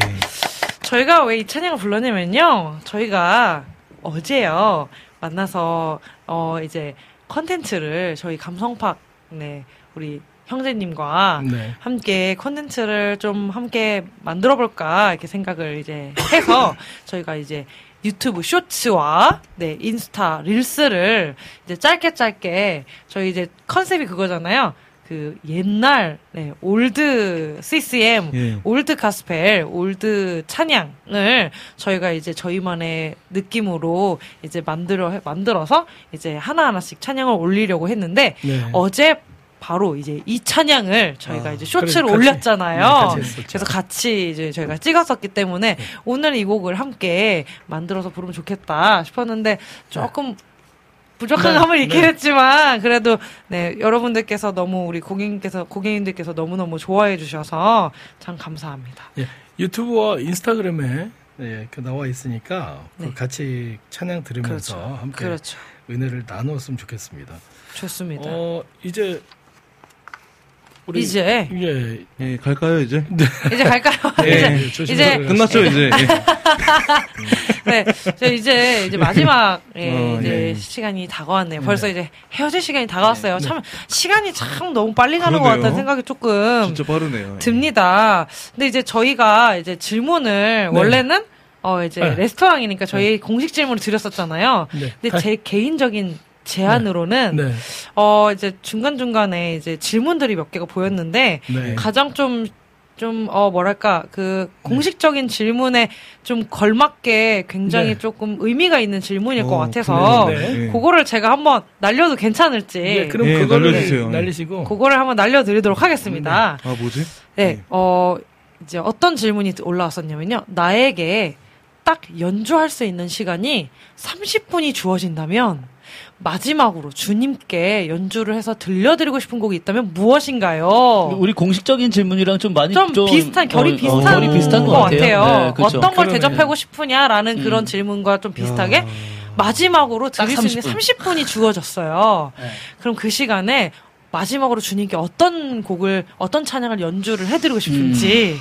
저희가 왜 이 찬양을 불렀냐면요. 저희가 어제요. 만나서 어 이제 컨텐츠를 저희 감성팍 네, 우리 형제님과 네. 함께 컨텐츠를 좀 함께 만들어 볼까 이렇게 생각을 이제 해서 저희가 이제 유튜브 쇼츠와 네, 인스타 릴스를 이제 짧게 짧게 저희 이제 컨셉이 그거잖아요. 그 옛날 네, old CCM, 예. old 가스펠, old 찬양을 저희가 이제 저희만의 느낌으로 이제 만들어 만들어서 이제 하나 하나씩 찬양을 올리려고 했는데 네. 어제 바로 이제 이 찬양을 저희가 아, 이제 쇼츠를 그래, 올렸잖아요. 네, 같이. 그래서 같이 이제 저희가 찍었었기 때문에 오늘 이 곡을 함께 만들어서 부르면 좋겠다 싶었는데 조금 부족한 네, 감을 있긴 네. 했지만 그래도 네 여러분들께서 너무 우리 고객님께서 고객님들께서 너무 너무 좋아해 주셔서 참 감사합니다. 예, 유튜브와 인스타그램에 예, 그 나와 있으니까 그 네. 같이 찬양 들으면서 그렇죠. 함께 그렇죠. 은혜를 나누었으면 좋겠습니다. 좋습니다. 어, 이제 우리 이제 예, 예, 갈까요 이제? 이제 갈까요? 예. 이제 예, 조심히 이제. 끝났죠 이제. 예. 네, 저 이제 이제 마지막 예, 어, 이제 예. 시간이 다가왔네요. 벌써 이제 헤어질 시간이 다가왔어요. 네. 참 시간이 참 너무 빨리 가는 것 그러네요. 같다는 생각이 조금 진짜 빠르네요. 예. 듭니다. 근데 이제 저희가 이제 질문을 네. 원래는 어 이제 네. 레스토랑이니까 저희 공식 질문을 드렸었잖아요. 네. 근데 다- 제 개인적인 제안으로는 네. 어 이제 중간 중간에 이제 질문들이 몇 개가 보였는데 네. 가장 좀, 좀, 어, 뭐랄까, 그, 공식적인 질문에 좀 걸맞게 굉장히 네. 조금 의미가 있는 질문일 것 어, 같아서, 그래요? 네. 그거를 제가 한번 날려도 괜찮을지, 예, 그럼 예, 그거를 날려주세요. 날리시고 그거를 한번 날려드리도록 하겠습니다. 아 뭐지? 네, 어, 이제 어떤 질문이 올라왔었냐면요. 나에게 딱 연주할 수 있는 시간이 30분이 주어진다면, 마지막으로 주님께 연주를 해서 들려드리고 싶은 곡이 있다면 무엇인가요? 우리 공식적인 질문이랑 좀 많이 좀, 비슷한 결이 어, 비슷한, 어, 결이 비슷한 것것 같아요. 같아요. 네, 그렇죠. 어떤 걸. 대접하고 싶으냐라는 그런 질문과 좀 비슷하게 마지막으로 딱 드릴 수 있는 30분. 30분이 주어졌어요. 네. 그럼 그 시간에 마지막으로 주님께 어떤 곡을 어떤 찬양을 연주를 해드리고 싶은지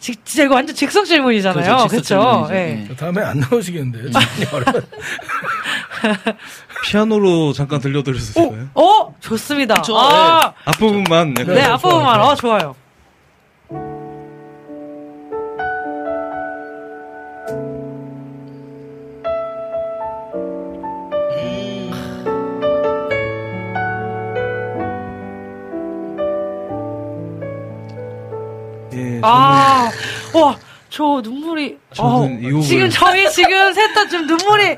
지- 진짜 이거 완전 직속 질문이잖아요. 음. 그렇죠, 그렇죠? 예. 네. 다음에 안 나오시겠는데요. 피아노로 잠깐 들려드릴 수 있을까요? 어 좋습니다. 그쵸, 아, 앞부분만 약간 네, 앞부분만 어 좋아요. 예, 아, 와, 저 눈물이. 저는 어, 이 곡을- 지금 저희 지금 셋 다 지금 눈물이.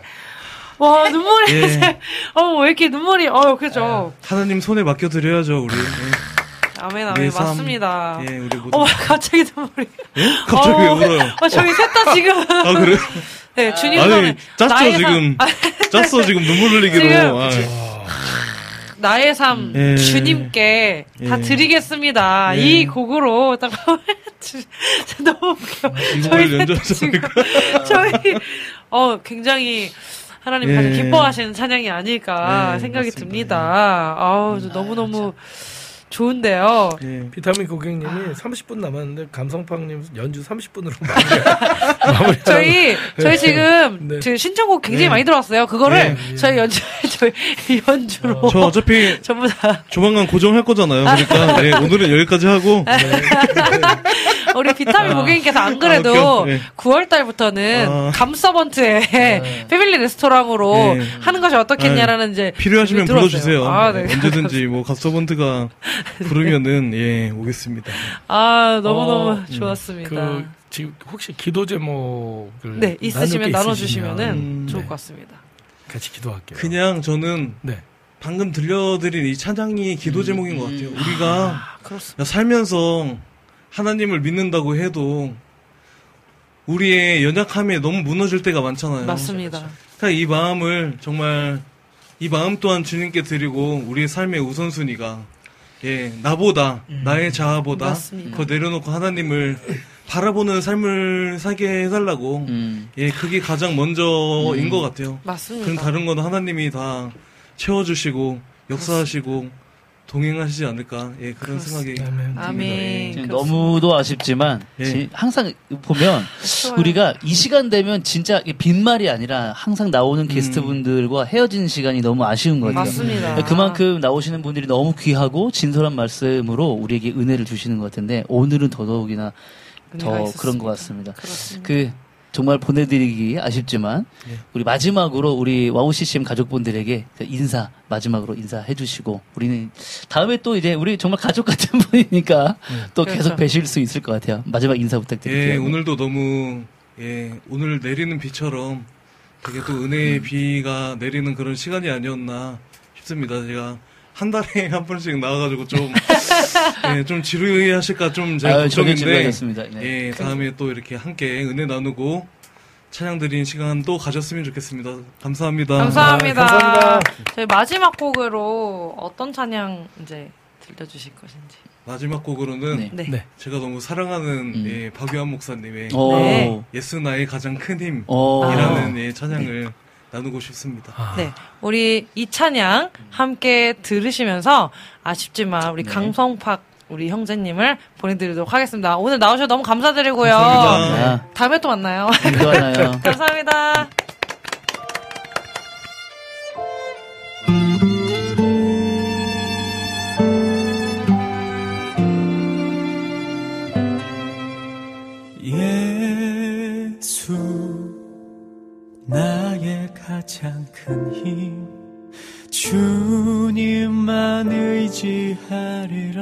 와, 눈물이. 예. 이제- 어, 왜 이렇게 눈물이. 어, 그죠. 하나님 손에 맡겨드려야죠 우리. 예. 아멘, 아멘. 삶. 맞습니다. 예, 우리 모두. 어, 갑자기 눈물이. 갑자기 어, 왜 울어요? 어, 저희 셋 다 지금. 아 그래? 네, 주님 아니. 짰죠 나의 지금. 삶, 짰어 지금 눈물 흘리기로. 지금 아, 나의 삶, 예. 주님께 다 예. 드리겠습니다. 예. 이 곡으로 딱. 너무 웃겨. 이 저희 지금 저희 어 굉장히 하나님 예. 가장 기뻐하시는 찬양이 아닐까 예, 생각이 맞습니다. 듭니다. 아우 너무 너무 좋은데요. 예. 비타민 고객님이 30분 남았는데 감성팡님 연주 30분으로 마무리. 저희 저희 지금 네. 그 신청곡 굉장히 네. 많이 들어왔어요. 그거를 예, 예. 저희 연주 저희 연주로 저 어차피 전부 다 조만간 고정할 거잖아요. 그러니까 예, 오늘은 여기까지 하고 우리 비타민 고객님께서 안 아, 그래도. 예. 9월 달부터는 아. 감서번트에 패밀리 레스토랑으로 예. 하는 것이 어떻겠냐라는 이제 필요하시면. 불러주세요. 아, 네. 언제든지 뭐 갑서번트가 부르면은 예 오겠습니다. 아 너무 어, 너무 음. 좋았습니다. 그 지금 혹시 기도 제목을 네 있으시면 나눠주시면은 음, 좋을 네. 것 같습니다. 같이 기도할게요. 그냥 저는 네. 방금 들려드린 이 찬양이 기도 제목인 것 같아요. 우리가 아. 살면서 하나님을 믿는다고 해도 우리의 연약함에 너무 무너질 때가 많잖아요. 맞습니다. 그러니까 이 마음을 정말 이 마음 또한 주님께 드리고 우리의 삶의 우선순위가 예 나보다 나의 자아보다 맞습니다. 더 내려놓고 하나님을 바라보는 삶을 살게 해달라고 음. 예 그게 가장 먼저인 것 같아요. 맞습니다. 그럼 다른 건 하나님이 다 채워주시고 역사하시고 동행하시지 않을까 예 그런 생각이 듭니다. 아멘. 예. 지금 너무도 아쉽지만 예. 지- 항상 보면 우리가 이 시간 되면 진짜 이게 빈말이 아니라 항상 나오는 게스트분들과 헤어지는 시간이 너무 아쉬운 거죠. 맞습니다. 그만큼 나오시는 분들이 너무 귀하고 진솔한 말씀으로 우리에게 은혜를 주시는 것 같은데 오늘은 더더욱이나 은혜가 더 있었습니다. 그런 것 같습니다. 그렇습니다. 그 정말 보내드리기 아쉽지만 예. 우리 마지막으로 우리 와우 CCM 가족분들에게 그 인사 마지막으로 인사해 주시고 우리는 다음에 또 이제 우리 정말 가족 같은 분이니까 또 계속 그렇죠. 뵈실 수 있을 것 같아요. 마지막 인사 부탁드릴게요. 예, 오늘도 너무 예, 오늘 내리는 비처럼 되게 또 은혜의 비가 내리는 그런 시간이 아니었나 싶습니다. 제가 한 달에 한 번씩 나와가지고 좀, 예, 좀 지루해하실까 좀 제가 걱정인데. 네. 예, 다음에 또 이렇게 함께 은혜 나누고 찬양 드리는 시간도 가졌으면 좋겠습니다. 감사합니다. 감사합니다. 아, 감사합니다. 저희 마지막 곡으로 어떤 찬양 이제 들려주실 것인지. 마지막 곡으로는 네. 네. 네. 제가 너무 사랑하는 음. 예, 박유한 목사님의 오. 네. 예수 나의 가장 큰 힘이라는 오. 예, 찬양을 나누고 싶습니다. 아, 네. 우리 이 찬양 함께 들으시면서 아쉽지만 우리 네. 강성팍 우리 형제님을 보내드리도록 하겠습니다. 오늘 나오셔서 너무 감사드리고요. 감사합니다. 아, 다음에 또 만나요. 이거 하나요. 감사합니다. 큰 힘. 주님만 의지하리라.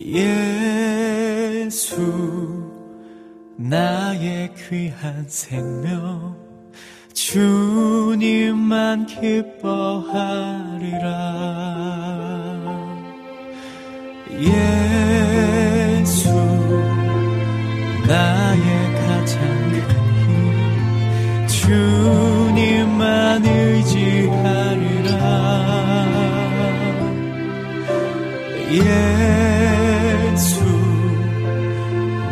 예수 나의 귀한 생명. 주님만 기뻐하리라. 예수 나 주님만 의지하리라. 예수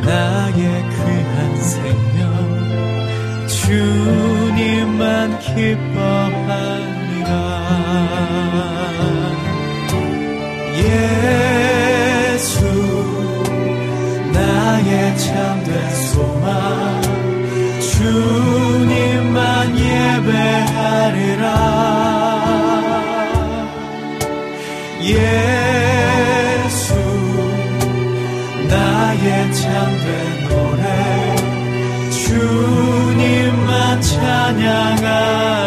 나의 귀한 생명. 주님만 기뻐하리라. 예수 나의 참된 소망. 주님만 예배 찬양하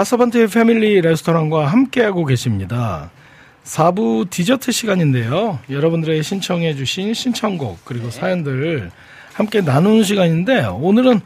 가서번트의 패밀리 레스토랑과 함께하고 계십니다. 4부 디저트 시간인데요. 여러분들의 신청해 주신 신청곡 그리고 사연들을 함께 나누는 시간인데 오늘은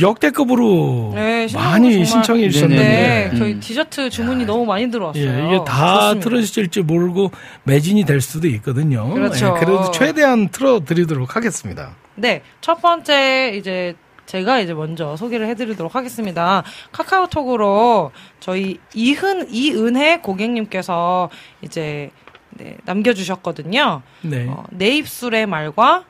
역대급으로 네, 많이 신청해 네, 주셨는데 저희 디저트 주문이 너무 많이 들어왔어요. 예, 이게 다 좋습니다. 틀어질지 모르고 매진이 될 수도 있거든요. 그렇죠. 예, 그래도 최대한 틀어드리도록 하겠습니다. 네, 첫 번째 이제 제가 이제 먼저 소개를 해드리도록 하겠습니다. 카카오톡으로 저희 이흔 이은혜 고객님께서 이제 네, 남겨주셨거든요. 네. 어, 내 입술의 말과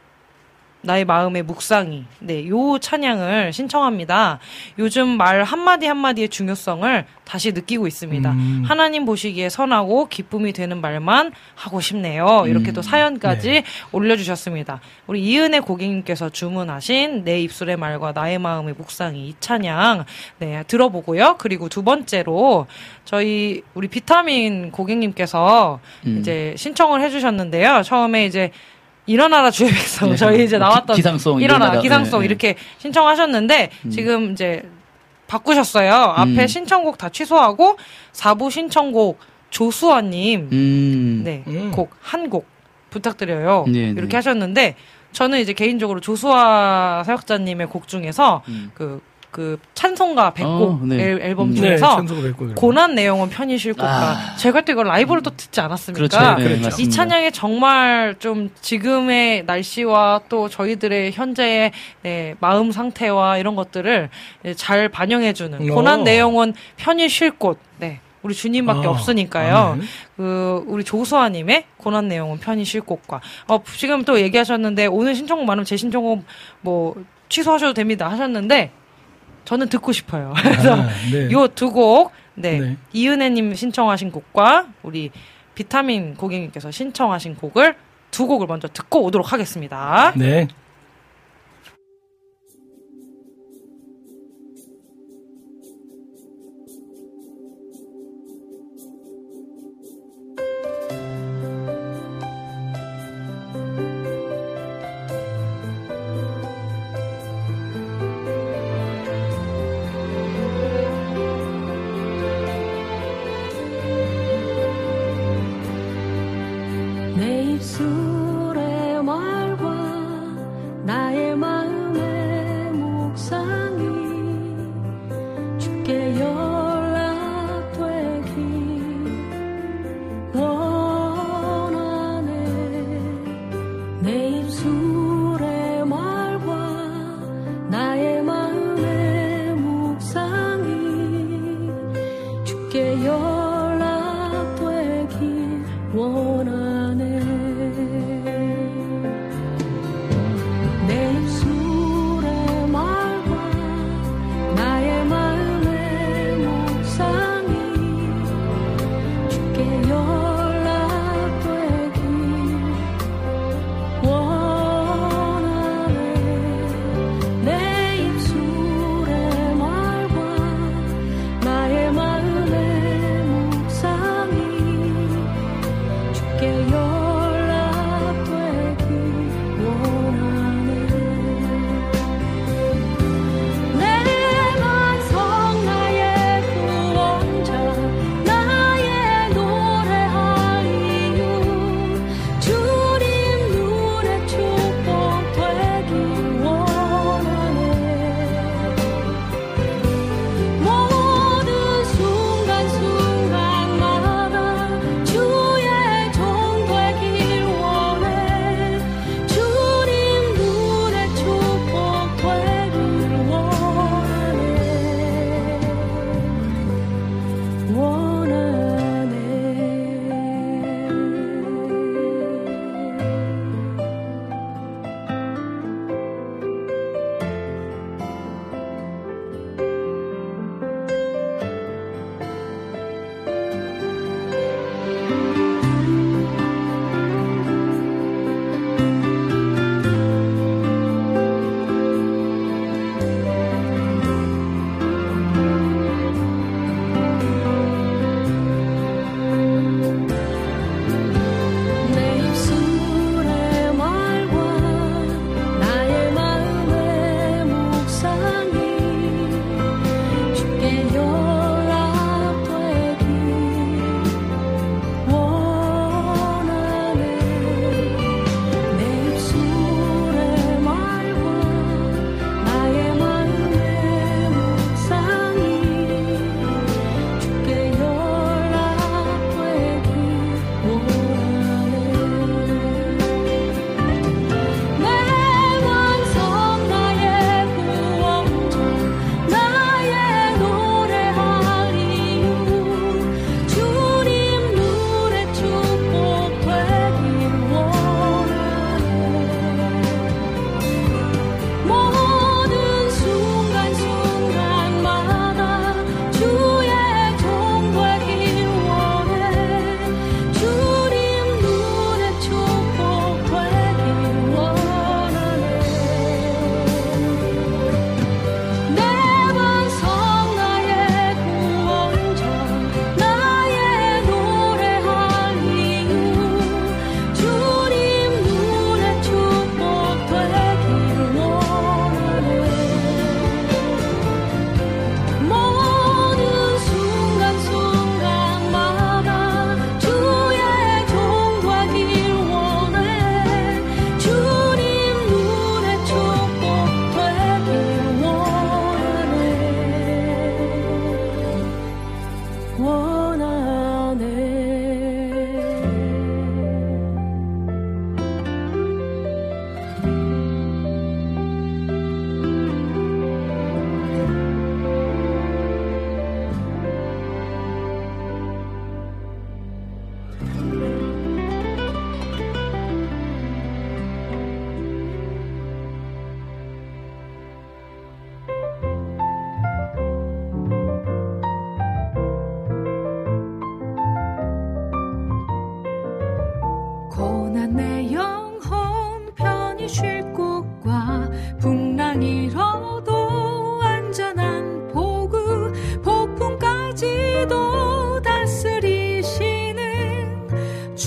나의 마음의 묵상이 네, 요 찬양을 신청합니다. 요즘 말 한마디 한마디의 중요성을 다시 느끼고 있습니다. 음. 하나님 보시기에 선하고 기쁨이 되는 말만 하고 싶네요. 이렇게 음. 또 사연까지 네. 올려주셨습니다. 우리 이은혜 고객님께서 주문하신 내 입술의 말과 나의 마음의 묵상이 이 찬양 네, 들어보고요. 그리고 두 번째로 저희 우리 비타민 고객님께서 음. 이제 신청을 해주셨는데요. 처음에 이제 일어나라 주의 백성 네. 저희 이제 나왔던 기- 기상송, 일어나 일어나라. 기상송 네, 네. 이렇게 신청하셨는데 지금 이제 바꾸셨어요. 앞에 음. 신청곡 다 취소하고 4부 신청곡 조수아님 음. 네, 음. 곡한 곡 부탁드려요. 네, 이렇게 네. 하셨는데 저는 이제 개인적으로 조수아 사역자님의 곡 중에서 음. 그, 그 찬송가 100곡 어, 네. 앨, 앨범 음. 네, 중에서 뵙고 고난 내용은 편히 쉴 것과 아. 제가 또 이걸 라이브로 또 듣지 않았습니까? 그렇죠. 네, 그렇죠. 맞습니다. 이 찬양에 정말 좀 지금의 날씨와 또 저희들의 현재의 네, 마음 상태와 이런 것들을 네, 잘 반영해주는 오. 고난 내용은 편히 쉴 곳. 네. 우리 주님밖에 아, 없으니까요. 아, 네. 그 우리 조수아님의 고난 내용은 편히 쉴 곳과 어 지금 또 얘기하셨는데 오늘 신청곡 많으면 제 신청곡 뭐 취소하셔도 됩니다 하셨는데 저는 듣고 싶어요. 그래서 아, 네. 요두 곡, 네. 네. 이은혜님 신청하신 곡과 우리 비타민 고객님께서 신청하신 곡을 두 곡을 먼저 듣고 오도록 하겠습니다. 네.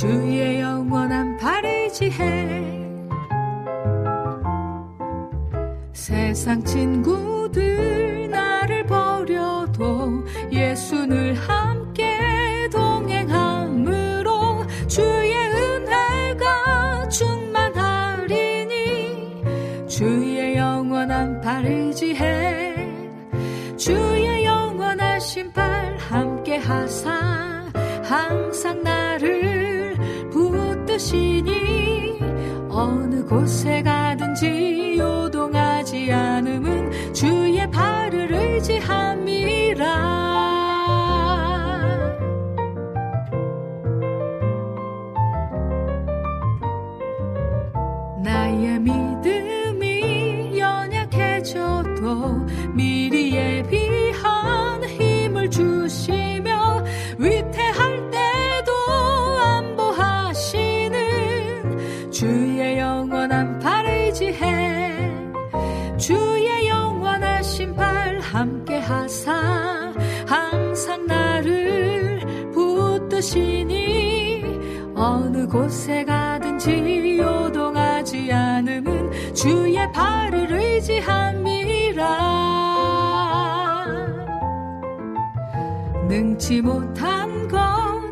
주의 영원한 발을 지해 세상 친구들 나를 버려도 예수 늘 함께 동행함으로 주의 은혜가 충만하리니 주의 영원한 발을 지해 주의 영원한 신발 함께 하사 항상 나를 붙드시니 어느 곳에 가 곳에 가든지 요동하지 않음은 주의 발을 의지함이라 능치 못한 것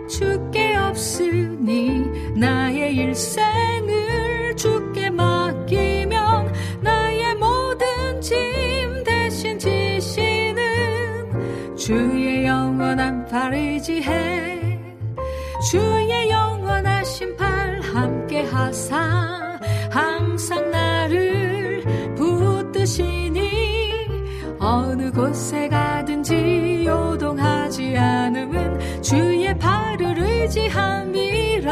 주께 없으니 나의 일생을 주께 맡기면 나의 모든 짐 대신 지시는 주의 영원한 발을 지해 주의 영 원한 신발 함께 하사 항상 나를 붙드시니 어느 곳에 가든지 요동하지 않음은 주의 발을 의지함이라.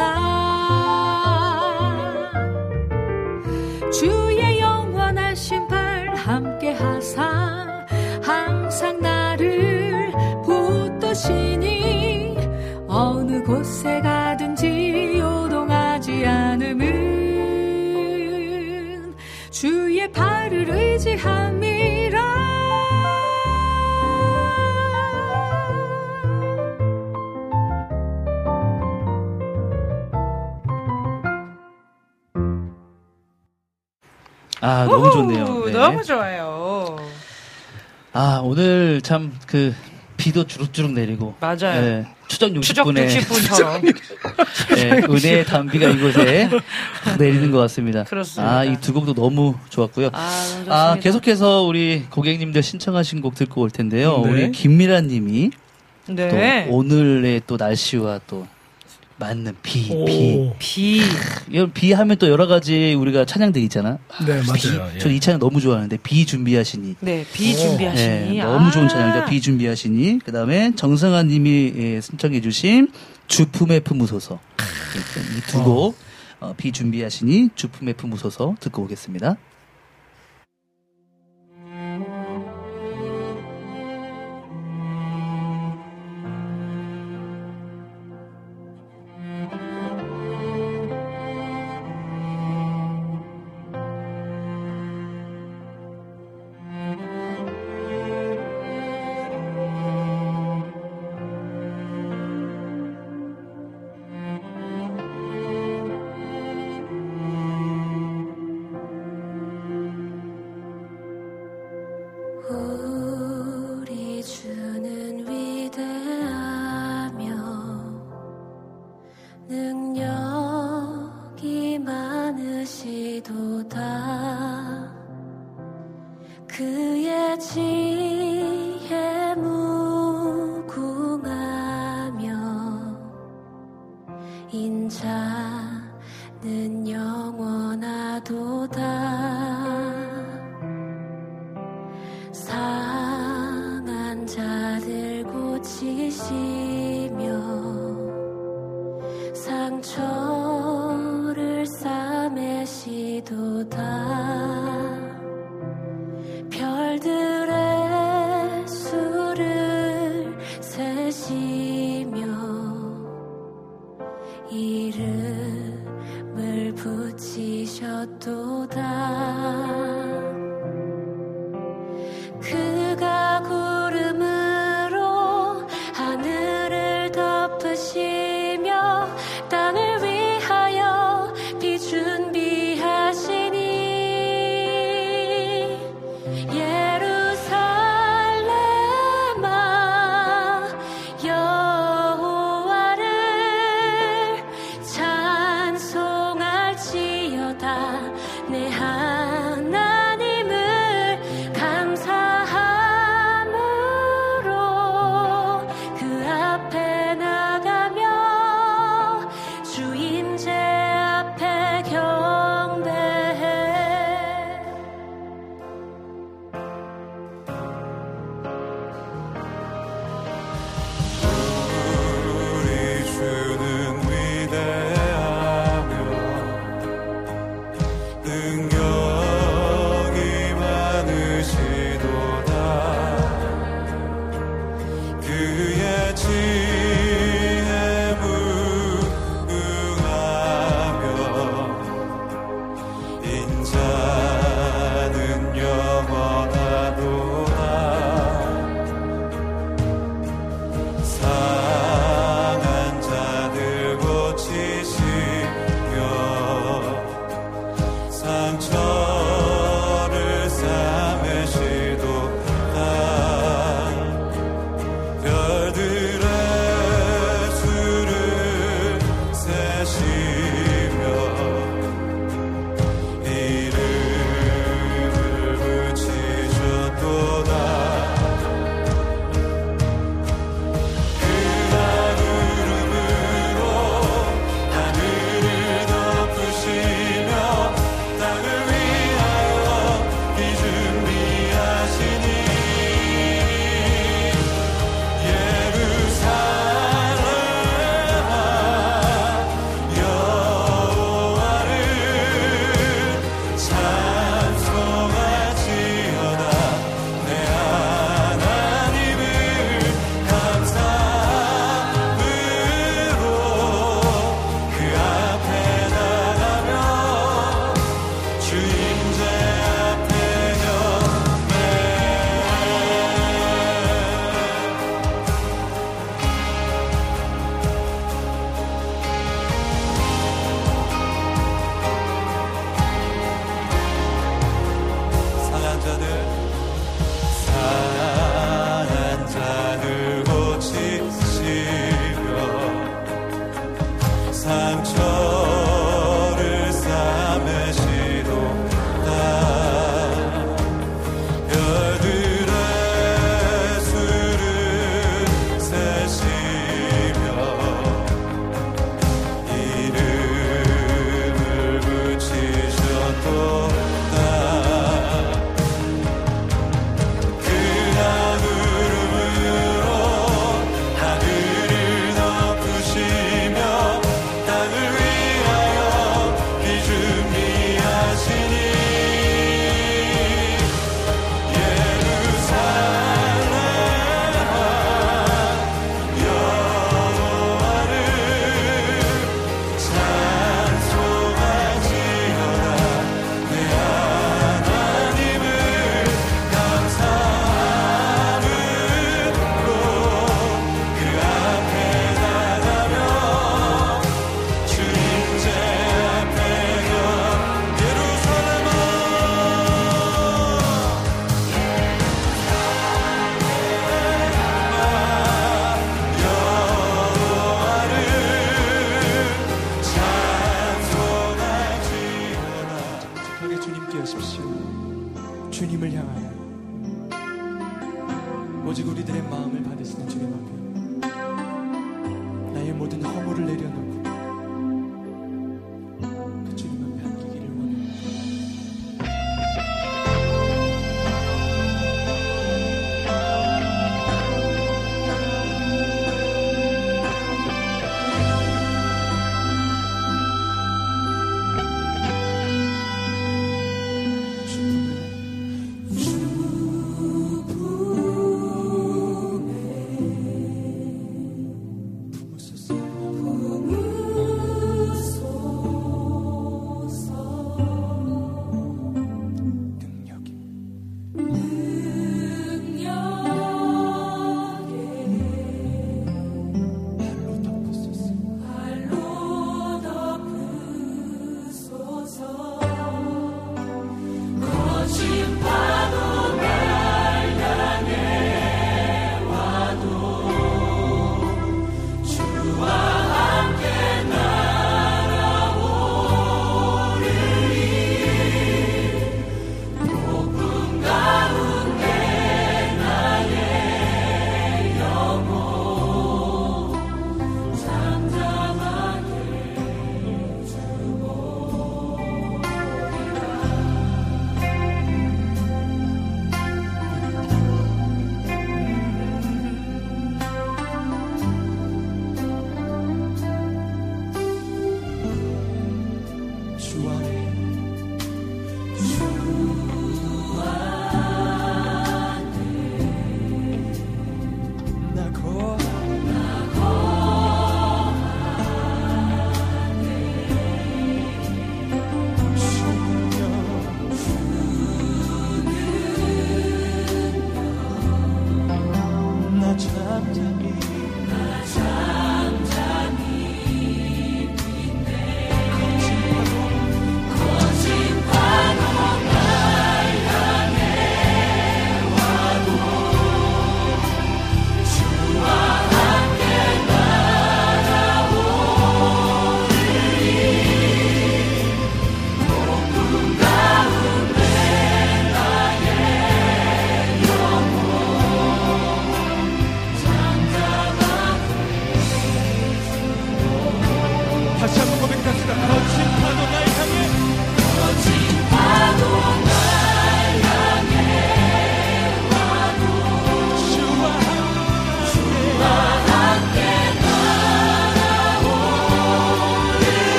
주의 영원한 신발 함께 하사 항상 나를 붙드시니 어느 곳에 가 의지함이라 아, 너무 좋네요. 네. 너무 좋아요. 아, 오늘 참 그 비도 주룩주룩 내리고 맞아요. 예, 추적 60분에 추적 60분처럼. 예, 은혜의 담비가 이곳에 내리는 것 같습니다. 그렇습니다. 아, 이 두 곡도 너무 좋았고요. 아, 너무 좋습니다. 아, 계속해서 우리 고객님들 신청하신 곡 듣고 올 텐데요. 네. 우리 김미라 님이 네. 또 오늘의 또 날씨와 또 맞는 비, 오. 비. 비. 이런 비 하면 또 여러 가지 우리가 찬양들 있잖아. 네, 비. 맞아요. 예. 저이 찬양 너무 좋아하는데 비 준비하시니. 네, 비 준비하시니. 네, 너무 좋은 아. 찬양이죠. 비 준비하시니. 그 다음에 정성환 님이 예, 신청해 주신 주품에 품으소서. 이두 곡, 어, 비 준비하시니, 주품에 품으소서 듣고 오겠습니다.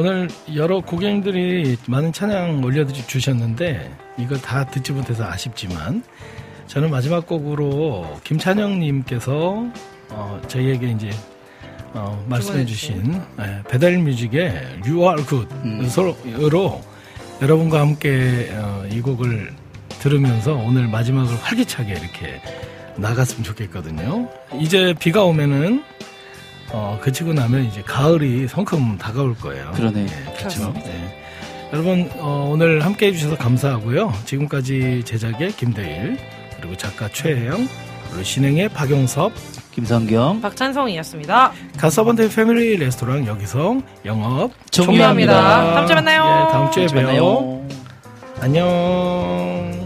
오늘 여러 고객님들이 많은 찬양 올려주셨는데 이걸 다 듣지 못해서 아쉽지만 저는 마지막 곡으로 김찬영님께서 어, 저희에게 이제 어, 말씀해주신 예, 배달뮤직의 You Are Good으로 여러분과 함께 어, 이 곡을 들으면서 오늘 마지막을 활기차게 이렇게 나갔으면 좋겠거든요. 이제 비가 오면은 어, 그치고 나면 이제 가을이 성큼 다가올 거예요. 그러네. 그렇죠. 여러분 어, 오늘 함께 해 주셔서 감사하고요. 지금까지 제작의 김대일 그리고 작가 최혜영 그리고 진행의 박용섭 김성경 박찬성이었습니다. 가서번트 패밀리 레스토랑 여기서 영업 종료합니다. 다음 주에 만나요. 예, 다음 주에 다음 주에 봬요. 만나요. 안녕.